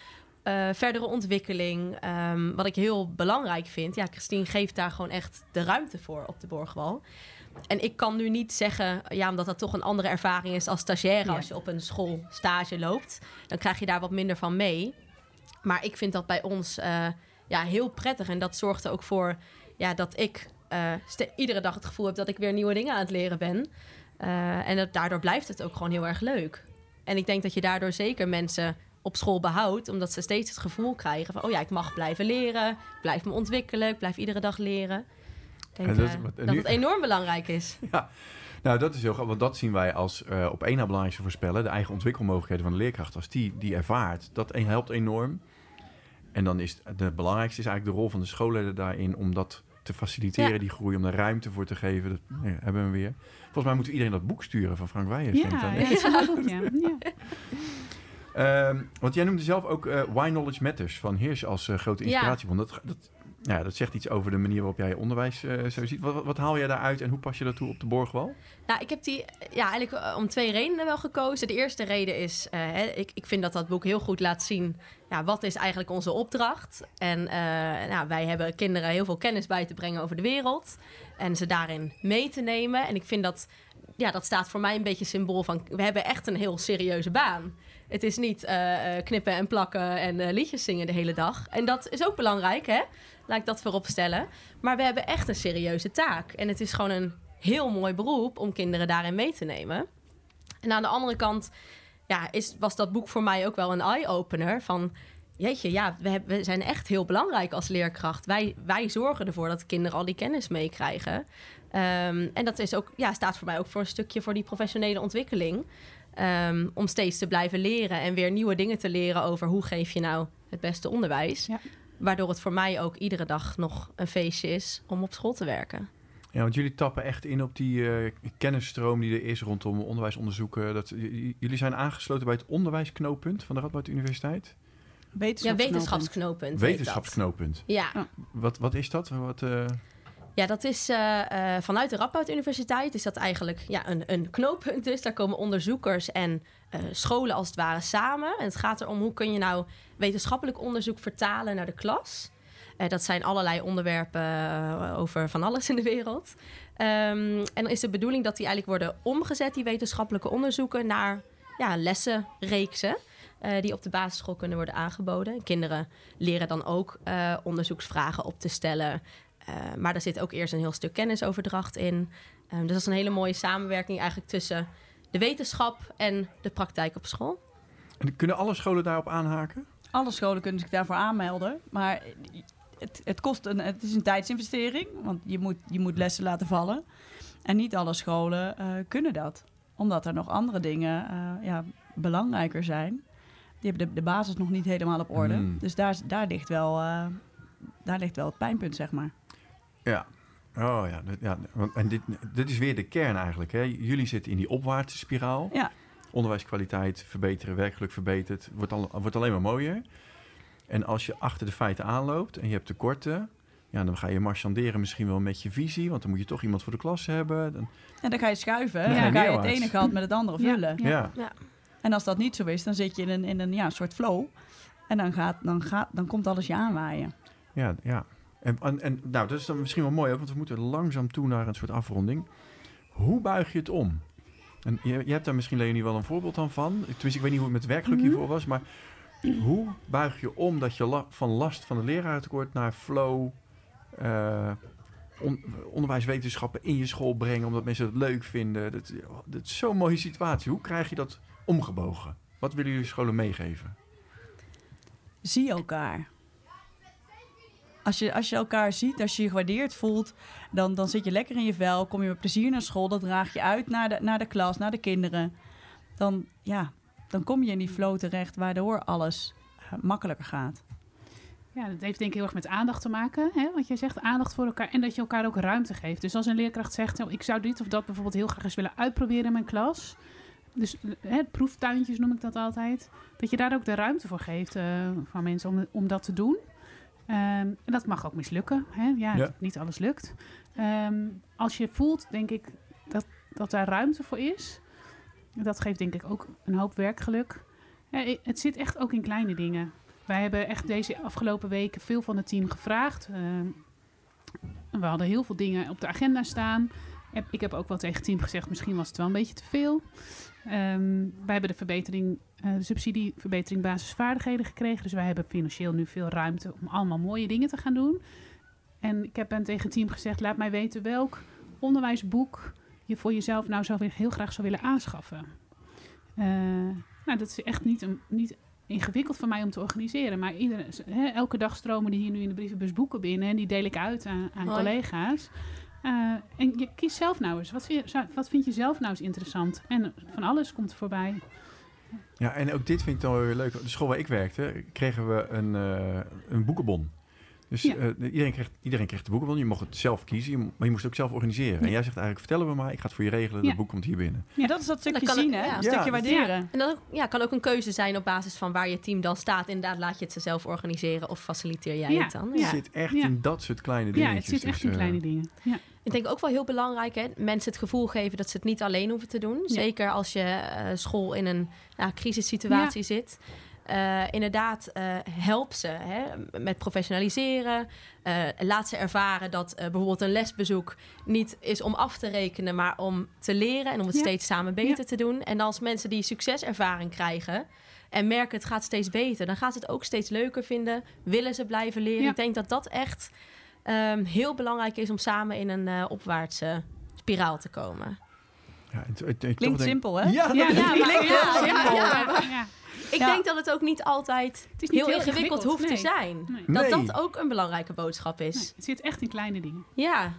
[SPEAKER 2] eh, verdere ontwikkeling. Ehm, wat ik heel belangrijk vind. Ja, Christine geeft daar gewoon echt de ruimte voor op de Borgwal. En ik kan nu niet zeggen, ja, omdat dat toch een andere ervaring is als stagiaire.
[SPEAKER 3] Ja.
[SPEAKER 2] Als je op een school stage loopt, dan krijg je daar wat minder van mee. Maar ik vind dat bij ons eh, ja, heel prettig. En dat zorgt er ook voor ja, dat ik iedere dag het gevoel heb dat ik weer nieuwe dingen aan het leren ben. En dat, daardoor blijft het ook gewoon heel erg leuk. En ik denk dat je daardoor zeker mensen op school behoudt, omdat ze steeds het gevoel krijgen van, oh ja, ik mag blijven leren, ik blijf me ontwikkelen, ik blijf iedere dag leren. Ik denk
[SPEAKER 1] En dat-
[SPEAKER 2] eh, dat
[SPEAKER 1] nu-
[SPEAKER 2] het enorm belangrijk is.
[SPEAKER 1] Nou, dat is heel grappig, want dat zien wij als eh, op één na belangrijkste voorspellen. De eigen ontwikkelmogelijkheden van de leerkracht. Als die die ervaart, dat een- helpt enorm. En dan is het de belangrijkste is eigenlijk de rol van de schoolleider daarin om dat te faciliteren,
[SPEAKER 2] Ja.
[SPEAKER 1] die groei, om daar ruimte voor te geven. Dat nou hebben we weer. Volgens mij moeten we iedereen dat boek sturen van Frank ik
[SPEAKER 3] Ja, ja, ja. ja.
[SPEAKER 1] Ehm, want jij noemde zelf ook eh, Why Knowledge Matters van Hirsch als eh, grote inspiratiebron. Dat, dat, ja, dat zegt iets over de manier waarop jij onderwijs eh, zo ziet. Wat, wat, haal jij daaruit en hoe pas je dat toe op de Borgwal?
[SPEAKER 2] Nou, ik heb die ja, eigenlijk eh, om twee redenen wel gekozen. De eerste reden is, eh, ik, ik vind dat dat boek heel goed laat zien... Ja, wat is eigenlijk onze opdracht? En nou, wij hebben kinderen heel veel kennis bij te brengen over de wereld. En ze daarin mee te nemen. En ik vind dat, ja, dat staat voor mij een beetje symbool van... we hebben echt een heel serieuze baan. Het is niet knippen en plakken en liedjes zingen de hele dag. En dat is ook belangrijk, hè? Laat ik dat voorop stellen. Maar we hebben echt een serieuze taak. En het is gewoon een heel mooi beroep om kinderen daarin mee te nemen. En aan de andere kant ja, is, was dat boek voor mij ook wel een eye-opener van... Jeetje, ja, we, we zijn echt heel belangrijk als leerkracht. Wij, wij zorgen ervoor dat kinderen al die kennis meekrijgen. Ehm, en dat is ook, ja, staat voor mij ook voor een stukje voor die professionele ontwikkeling. Ehm, om steeds te blijven leren en weer nieuwe dingen te leren over hoe geef je nou het beste onderwijs.
[SPEAKER 3] Ja.
[SPEAKER 2] Waardoor het voor mij ook iedere dag nog een feestje is om op school te werken.
[SPEAKER 1] Ja, want jullie tappen echt in op die eh, kennisstroom die er is rondom onderwijsonderzoeken. Dat, jullie zijn aangesloten bij het onderwijsknooppunt van de Radboud Universiteit.
[SPEAKER 2] Ja,
[SPEAKER 4] Wetenschapsknooppunt.
[SPEAKER 2] wetenschapsknooppunt. heet dat.
[SPEAKER 1] Wetenschapsknooppunt.
[SPEAKER 2] Ja.
[SPEAKER 1] Wat, wat is dat? Wat, eh,
[SPEAKER 2] Ja, dat is eh, eh, vanuit de Radboud Universiteit is dat eigenlijk ja, een, een knooppunt. Dus daar komen onderzoekers en eh, scholen als het ware samen. En het gaat erom hoe kun je nou wetenschappelijk onderzoek vertalen naar de klas. Dat zijn allerlei onderwerpen over van alles in de wereld. Ehm, en dan is de bedoeling dat die eigenlijk worden omgezet, die wetenschappelijke onderzoeken, naar ja, lessenreeksen. eh, die op de basisschool kunnen worden aangeboden. Kinderen leren dan ook onderzoeksvragen op te stellen. Uh, maar daar zit ook eerst een heel stuk kennisoverdracht in. Um, dus dat is een hele mooie samenwerking eigenlijk tussen de wetenschap en de praktijk op school.
[SPEAKER 1] en kunnen alle scholen daarop aanhaken?
[SPEAKER 4] Alle scholen kunnen zich daarvoor aanmelden. Maar het, het, kost een, het is een tijdsinvestering. Want je moet, je moet lessen laten vallen. En niet alle scholen uh, kunnen dat. Omdat er nog andere dingen uh, ja, belangrijker zijn. Die hebben de, de basis nog niet helemaal op orde.
[SPEAKER 1] Hmm.
[SPEAKER 4] Dus daar, daar, ligt wel, uh, daar ligt wel het pijnpunt, zeg maar.
[SPEAKER 1] Ja. Oh ja, ja want, en dit, dit is weer de kern eigenlijk. Hè? Jullie zitten in die opwaartse spiraal.
[SPEAKER 4] Ja.
[SPEAKER 1] Onderwijskwaliteit verbeteren, werkgeluk verbeterd. Wordt, al, wordt alleen maar mooier. En als je achter de feiten aanloopt en je hebt tekorten... Ja, dan ga je marchanderen misschien wel met je visie... want dan moet je toch iemand voor de klas hebben. Dan,
[SPEAKER 4] En dan ga je schuiven.
[SPEAKER 1] Ja,
[SPEAKER 4] en dan ga je het ene gat met het andere
[SPEAKER 3] Ja,
[SPEAKER 4] vullen.
[SPEAKER 1] ja.
[SPEAKER 3] Ja.
[SPEAKER 4] En als dat niet zo is, dan zit je in een, in een ja, soort flow. En dan, gaat, dan, gaat, dan komt alles je aanwaaien.
[SPEAKER 1] Ja, ja. En, en, en nou, dat is dan misschien wel mooi, want we moeten langzaam toe naar een soort afronding. Hoe buig je het om? En je, je hebt daar misschien, Leonie, wel een voorbeeld dan van. Tenminste, ik weet niet hoe het met werkgeluk
[SPEAKER 3] Mhm.
[SPEAKER 1] hiervoor was, maar hoe buig je om dat je la- van last van de leraartekort naar flow, on- onderwijswetenschappen in je school brengen, omdat mensen het leuk vinden? Dat, dat is zo'n mooie situatie. Hoe krijg je dat omgebogen? Wat willen jullie scholen meegeven?
[SPEAKER 4] Zie elkaar. Als je, als je elkaar ziet, als je je gewaardeerd voelt, dan, dan zit je lekker in je vel. Kom je met plezier naar school, dat draag je uit naar de, naar de klas, naar de kinderen. Dan, ja, dan kom je in die flow terecht, waardoor alles eh, makkelijker gaat.
[SPEAKER 3] Ja, dat heeft denk ik heel erg met aandacht te maken. Hè? Want jij zegt aandacht voor elkaar en dat je elkaar ook ruimte geeft. Dus als een leerkracht zegt, oh, ik zou dit of dat bijvoorbeeld heel graag eens willen uitproberen in mijn klas. Dus hè, proeftuintjes noem ik dat altijd. Dat je daar ook de ruimte voor geeft eh, van mensen om, om dat te doen. Ehm, en dat mag ook mislukken. Hè? Ja,
[SPEAKER 1] Ja.
[SPEAKER 3] niet alles lukt. Ehm, als je voelt, denk ik, dat, dat daar ruimte voor is. Dat geeft denk ik ook een hoop werkgeluk. Ja, het zit echt ook in kleine dingen. Wij hebben echt deze afgelopen weken veel van het team gevraagd. Ehm, we hadden heel veel dingen op de agenda staan. Ik heb ook wel tegen het team gezegd, misschien was het wel een beetje te veel. Ehm, wij hebben de verbetering, eh, de subsidie verbetering basisvaardigheden gekregen. Dus wij hebben financieel nu veel ruimte om allemaal mooie dingen te gaan doen. En ik heb tegen het team gezegd, laat mij weten welk onderwijsboek je voor jezelf nou zou, heel graag zou willen aanschaffen. Eh, nou, dat is echt niet, een, niet ingewikkeld voor mij om te organiseren. Maar iedere, elke dag stromen die hier nu in de brievenbus boeken binnen. En die deel ik uit aan, aan collega's. Eh, en je kiest zelf nou eens. Wat vind, je, zelf nou eens interessant? En van alles komt voorbij.
[SPEAKER 1] Ja, en ook dit vind ik dan weer leuk. De school waar ik werkte, kregen we een, eh, een boekenbon. Dus
[SPEAKER 3] Ja.
[SPEAKER 1] eh, iedereen, kreeg, iedereen kreeg de boekenbon. Je mocht het zelf kiezen, maar je moest het ook zelf organiseren. En
[SPEAKER 3] Ja.
[SPEAKER 1] jij zegt eigenlijk, vertellen we maar, ik ga het voor je regelen.
[SPEAKER 3] Ja.
[SPEAKER 1] Dat boek komt hier binnen.
[SPEAKER 4] Ja, dat is dat stukje
[SPEAKER 2] het-
[SPEAKER 4] zien, hè?
[SPEAKER 2] ja.
[SPEAKER 4] Een stukje
[SPEAKER 1] Ja.
[SPEAKER 4] waarderen.
[SPEAKER 2] En dat ja, kan ook een keuze zijn op basis van waar je team dan staat. Inderdaad, laat je het ze zelf organiseren of faciliteer jij
[SPEAKER 3] Ja.
[SPEAKER 2] het dan?
[SPEAKER 1] Het
[SPEAKER 3] Ja.
[SPEAKER 1] zit echt
[SPEAKER 3] Ja.
[SPEAKER 1] in dat soort kleine
[SPEAKER 3] Ja,
[SPEAKER 1] dingen.
[SPEAKER 3] het zit echt in kleine dingen. Ja.
[SPEAKER 2] Ik denk ook wel heel belangrijk, hè, mensen het gevoel geven dat ze het niet alleen hoeven te doen.
[SPEAKER 3] Ja.
[SPEAKER 2] Zeker als je eh, school in een ja, crisissituatie zit. Eh, inderdaad, eh, help ze hè, met professionaliseren. Eh, laat ze ervaren dat eh, bijvoorbeeld een lesbezoek niet is om af te rekenen, maar om te leren en om het
[SPEAKER 3] Ja.
[SPEAKER 2] steeds samen beter
[SPEAKER 3] Ja.
[SPEAKER 2] te doen. En als mensen die succeservaring krijgen en merken het gaat steeds beter, dan gaan ze het ook steeds leuker vinden. Willen ze blijven leren?
[SPEAKER 3] Ja.
[SPEAKER 2] Ik denk dat dat echt ehm, heel belangrijk is om samen in een eh, opwaartse spiraal te komen.
[SPEAKER 1] Ja, ik
[SPEAKER 4] Klinkt
[SPEAKER 1] denk-
[SPEAKER 4] simpel, hè?
[SPEAKER 1] Ja,
[SPEAKER 3] Ja,
[SPEAKER 1] dat-
[SPEAKER 2] Ja,
[SPEAKER 4] simpel.
[SPEAKER 2] ja,
[SPEAKER 3] Ja,
[SPEAKER 2] maar
[SPEAKER 3] ja.
[SPEAKER 2] Ik
[SPEAKER 4] Ja.
[SPEAKER 2] denk dat het ook niet altijd
[SPEAKER 3] Het is niet
[SPEAKER 2] heel, ingewikkeld hoeft
[SPEAKER 3] nee.
[SPEAKER 2] te zijn.
[SPEAKER 3] Nee.
[SPEAKER 2] Dat
[SPEAKER 1] Nee.
[SPEAKER 2] dat ook een belangrijke boodschap is.
[SPEAKER 3] Nee, het zit echt in kleine dingen.
[SPEAKER 2] Ja,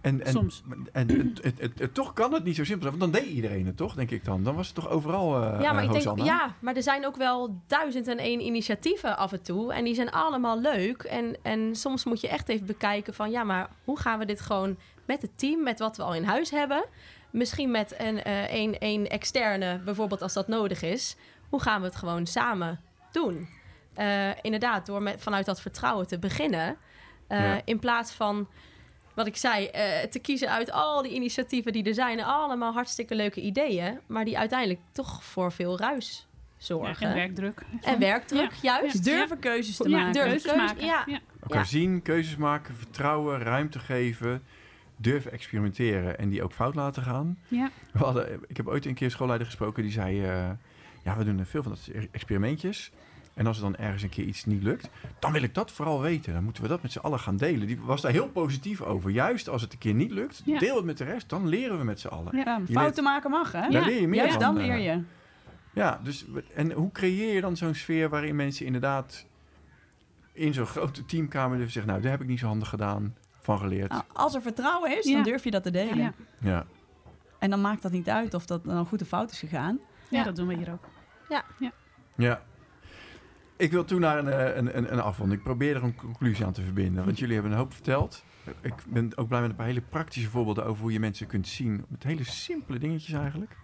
[SPEAKER 1] En, en,
[SPEAKER 3] Soms.
[SPEAKER 1] En, het, het, het- het- toch kan het niet zo simpel zijn, want dan deed iedereen het toch, denk ik dan. Dan was het toch overal eh
[SPEAKER 2] ja, maar
[SPEAKER 1] eh,
[SPEAKER 2] ik denk, ja, maar er zijn ook wel duizend en één initiatieven af en toe. En die zijn allemaal leuk. En, en soms moet je echt even bekijken van... ja, maar hoe gaan we dit gewoon met het team, met wat we al in huis hebben... misschien met een, eh, een, een externe, bijvoorbeeld als dat nodig is... hoe gaan we het gewoon samen doen? Eh, inderdaad, door met, vanuit dat vertrouwen te beginnen... eh,
[SPEAKER 1] Ja.
[SPEAKER 2] in plaats van... Wat ik zei, eh, te kiezen uit al die initiatieven die er zijn. Allemaal hartstikke leuke ideeën. Maar die uiteindelijk toch voor veel ruis zorgen.
[SPEAKER 3] En werkdruk.
[SPEAKER 2] En werkdruk, juist.
[SPEAKER 4] Dus durven keuzes te
[SPEAKER 3] Ja,
[SPEAKER 4] maken.
[SPEAKER 2] durven
[SPEAKER 3] keuzes
[SPEAKER 2] keuzes-
[SPEAKER 3] maken.
[SPEAKER 2] ja.
[SPEAKER 3] Ja.
[SPEAKER 1] Elkaar
[SPEAKER 2] Ja.
[SPEAKER 1] zien, keuzes maken, vertrouwen, ruimte geven, durven experimenteren en die ook fout laten gaan.
[SPEAKER 3] Ja.
[SPEAKER 1] We hadden, ik heb ooit een keer een schoolleider gesproken die zei, eh, ja, we doen veel van dat experimentjes. En als er dan ergens een keer iets niet lukt, dan wil ik dat vooral weten. Dan moeten we dat met z'n allen gaan delen. Die was daar heel positief over. Juist als het een keer niet lukt,
[SPEAKER 3] Ja.
[SPEAKER 1] deel het met de rest. Dan leren we met z'n allen.
[SPEAKER 3] Ja.
[SPEAKER 4] Fouten maken mag, hè?
[SPEAKER 3] Ja.
[SPEAKER 1] leer je meer
[SPEAKER 4] Juist dan
[SPEAKER 1] eh.
[SPEAKER 4] leer je.
[SPEAKER 1] Ja, dus en hoe creëer je dan zo'n sfeer waarin mensen inderdaad in zo'n grote teamkamer durven zeggen, nou, daar heb ik niet zo handig gedaan, van geleerd.
[SPEAKER 4] Nou, als er vertrouwen is,
[SPEAKER 3] Ja.
[SPEAKER 4] dan durf je dat te delen.
[SPEAKER 3] Ja.
[SPEAKER 1] Ja.
[SPEAKER 4] En dan maakt dat niet uit of dat dan goed of fout is gegaan.
[SPEAKER 3] Ja,
[SPEAKER 2] Ja.
[SPEAKER 3] dat doen we hier ook.
[SPEAKER 1] Ja. Ik wil toen naar een, eh, een, een, een afronding. Ik probeer er een conclusie aan te verbinden. Want jullie hebben een hoop verteld. Ik ben ook blij met een paar hele praktische voorbeelden over hoe je mensen kunt zien. Met hele simpele dingetjes eigenlijk.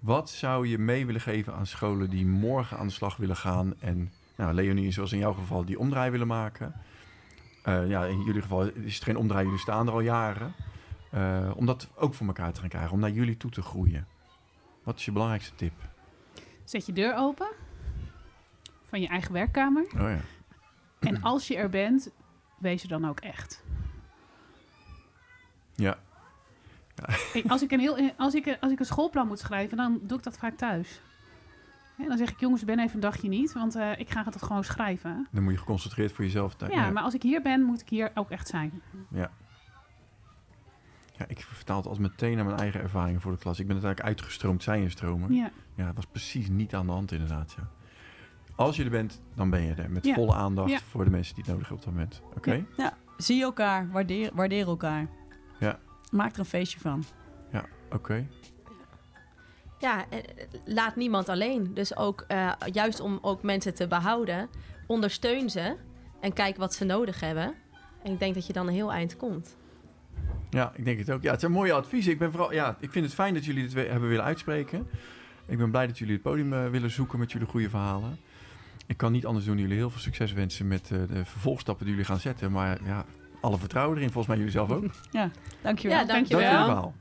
[SPEAKER 1] Wat zou je mee willen geven aan scholen die morgen aan de slag willen gaan? En nou, Leonie, zoals in jouw geval, die omdraai willen maken. Eh, ja, in jullie geval is het geen omdraai, jullie staan er al jaren. Eh, om dat ook voor elkaar te gaan krijgen, om naar jullie toe te groeien. Wat is je belangrijkste tip?
[SPEAKER 3] Zet je deur open van je eigen werkkamer.
[SPEAKER 1] Oh ja.
[SPEAKER 3] En als je er bent, wees er dan ook echt.
[SPEAKER 1] Ja,
[SPEAKER 3] als, ik een heel, als, ik, als ik een schoolplan moet schrijven, dan doe ik dat vaak thuis. Ja, dan zeg ik, jongens, ben even een dagje niet, want eh, ik ga het gewoon schrijven.
[SPEAKER 1] Dan moet je geconcentreerd voor jezelf. daar-
[SPEAKER 3] Ja, maar als ik hier ben, moet ik hier ook echt zijn.
[SPEAKER 1] ja. Ja, ik vertaal het altijd meteen naar mijn eigen ervaringen voor de klas. Ik ben uiteindelijk uitgestroomd zijn stromen. Ja.
[SPEAKER 3] Ja,
[SPEAKER 1] dat was precies niet aan de hand inderdaad. Ja. Als je er bent, dan ben je er. Met
[SPEAKER 3] Ja.
[SPEAKER 1] volle aandacht
[SPEAKER 3] Ja.
[SPEAKER 1] voor de mensen die het nodig hebben op dat moment. Oké?
[SPEAKER 3] Ja.
[SPEAKER 4] Zie elkaar, waardeer, waardeer elkaar.
[SPEAKER 1] Ja.
[SPEAKER 4] Maak er een feestje van.
[SPEAKER 1] Oké.
[SPEAKER 2] Ja, eh, laat niemand alleen. Dus ook eh, juist om ook mensen te behouden, ondersteun ze en kijk wat ze nodig hebben. En ik denk dat je dan een heel eind komt.
[SPEAKER 1] Ja, ik denk het ook. Ja, het zijn mooie adviezen. Ik, ben vooral, ja, ik vind het fijn dat jullie het we- hebben willen uitspreken. Ik ben blij dat jullie het podium eh, willen zoeken met jullie goede verhalen. Ik kan niet anders doen dan jullie heel veel succes wensen met eh, de vervolgstappen die jullie gaan zetten. Maar ja, alle vertrouwen erin. Volgens mij jullie zelf ook.
[SPEAKER 4] Dankjewel.
[SPEAKER 2] Ja,
[SPEAKER 1] Dank voor
[SPEAKER 2] dankjewel.
[SPEAKER 1] je verhaal.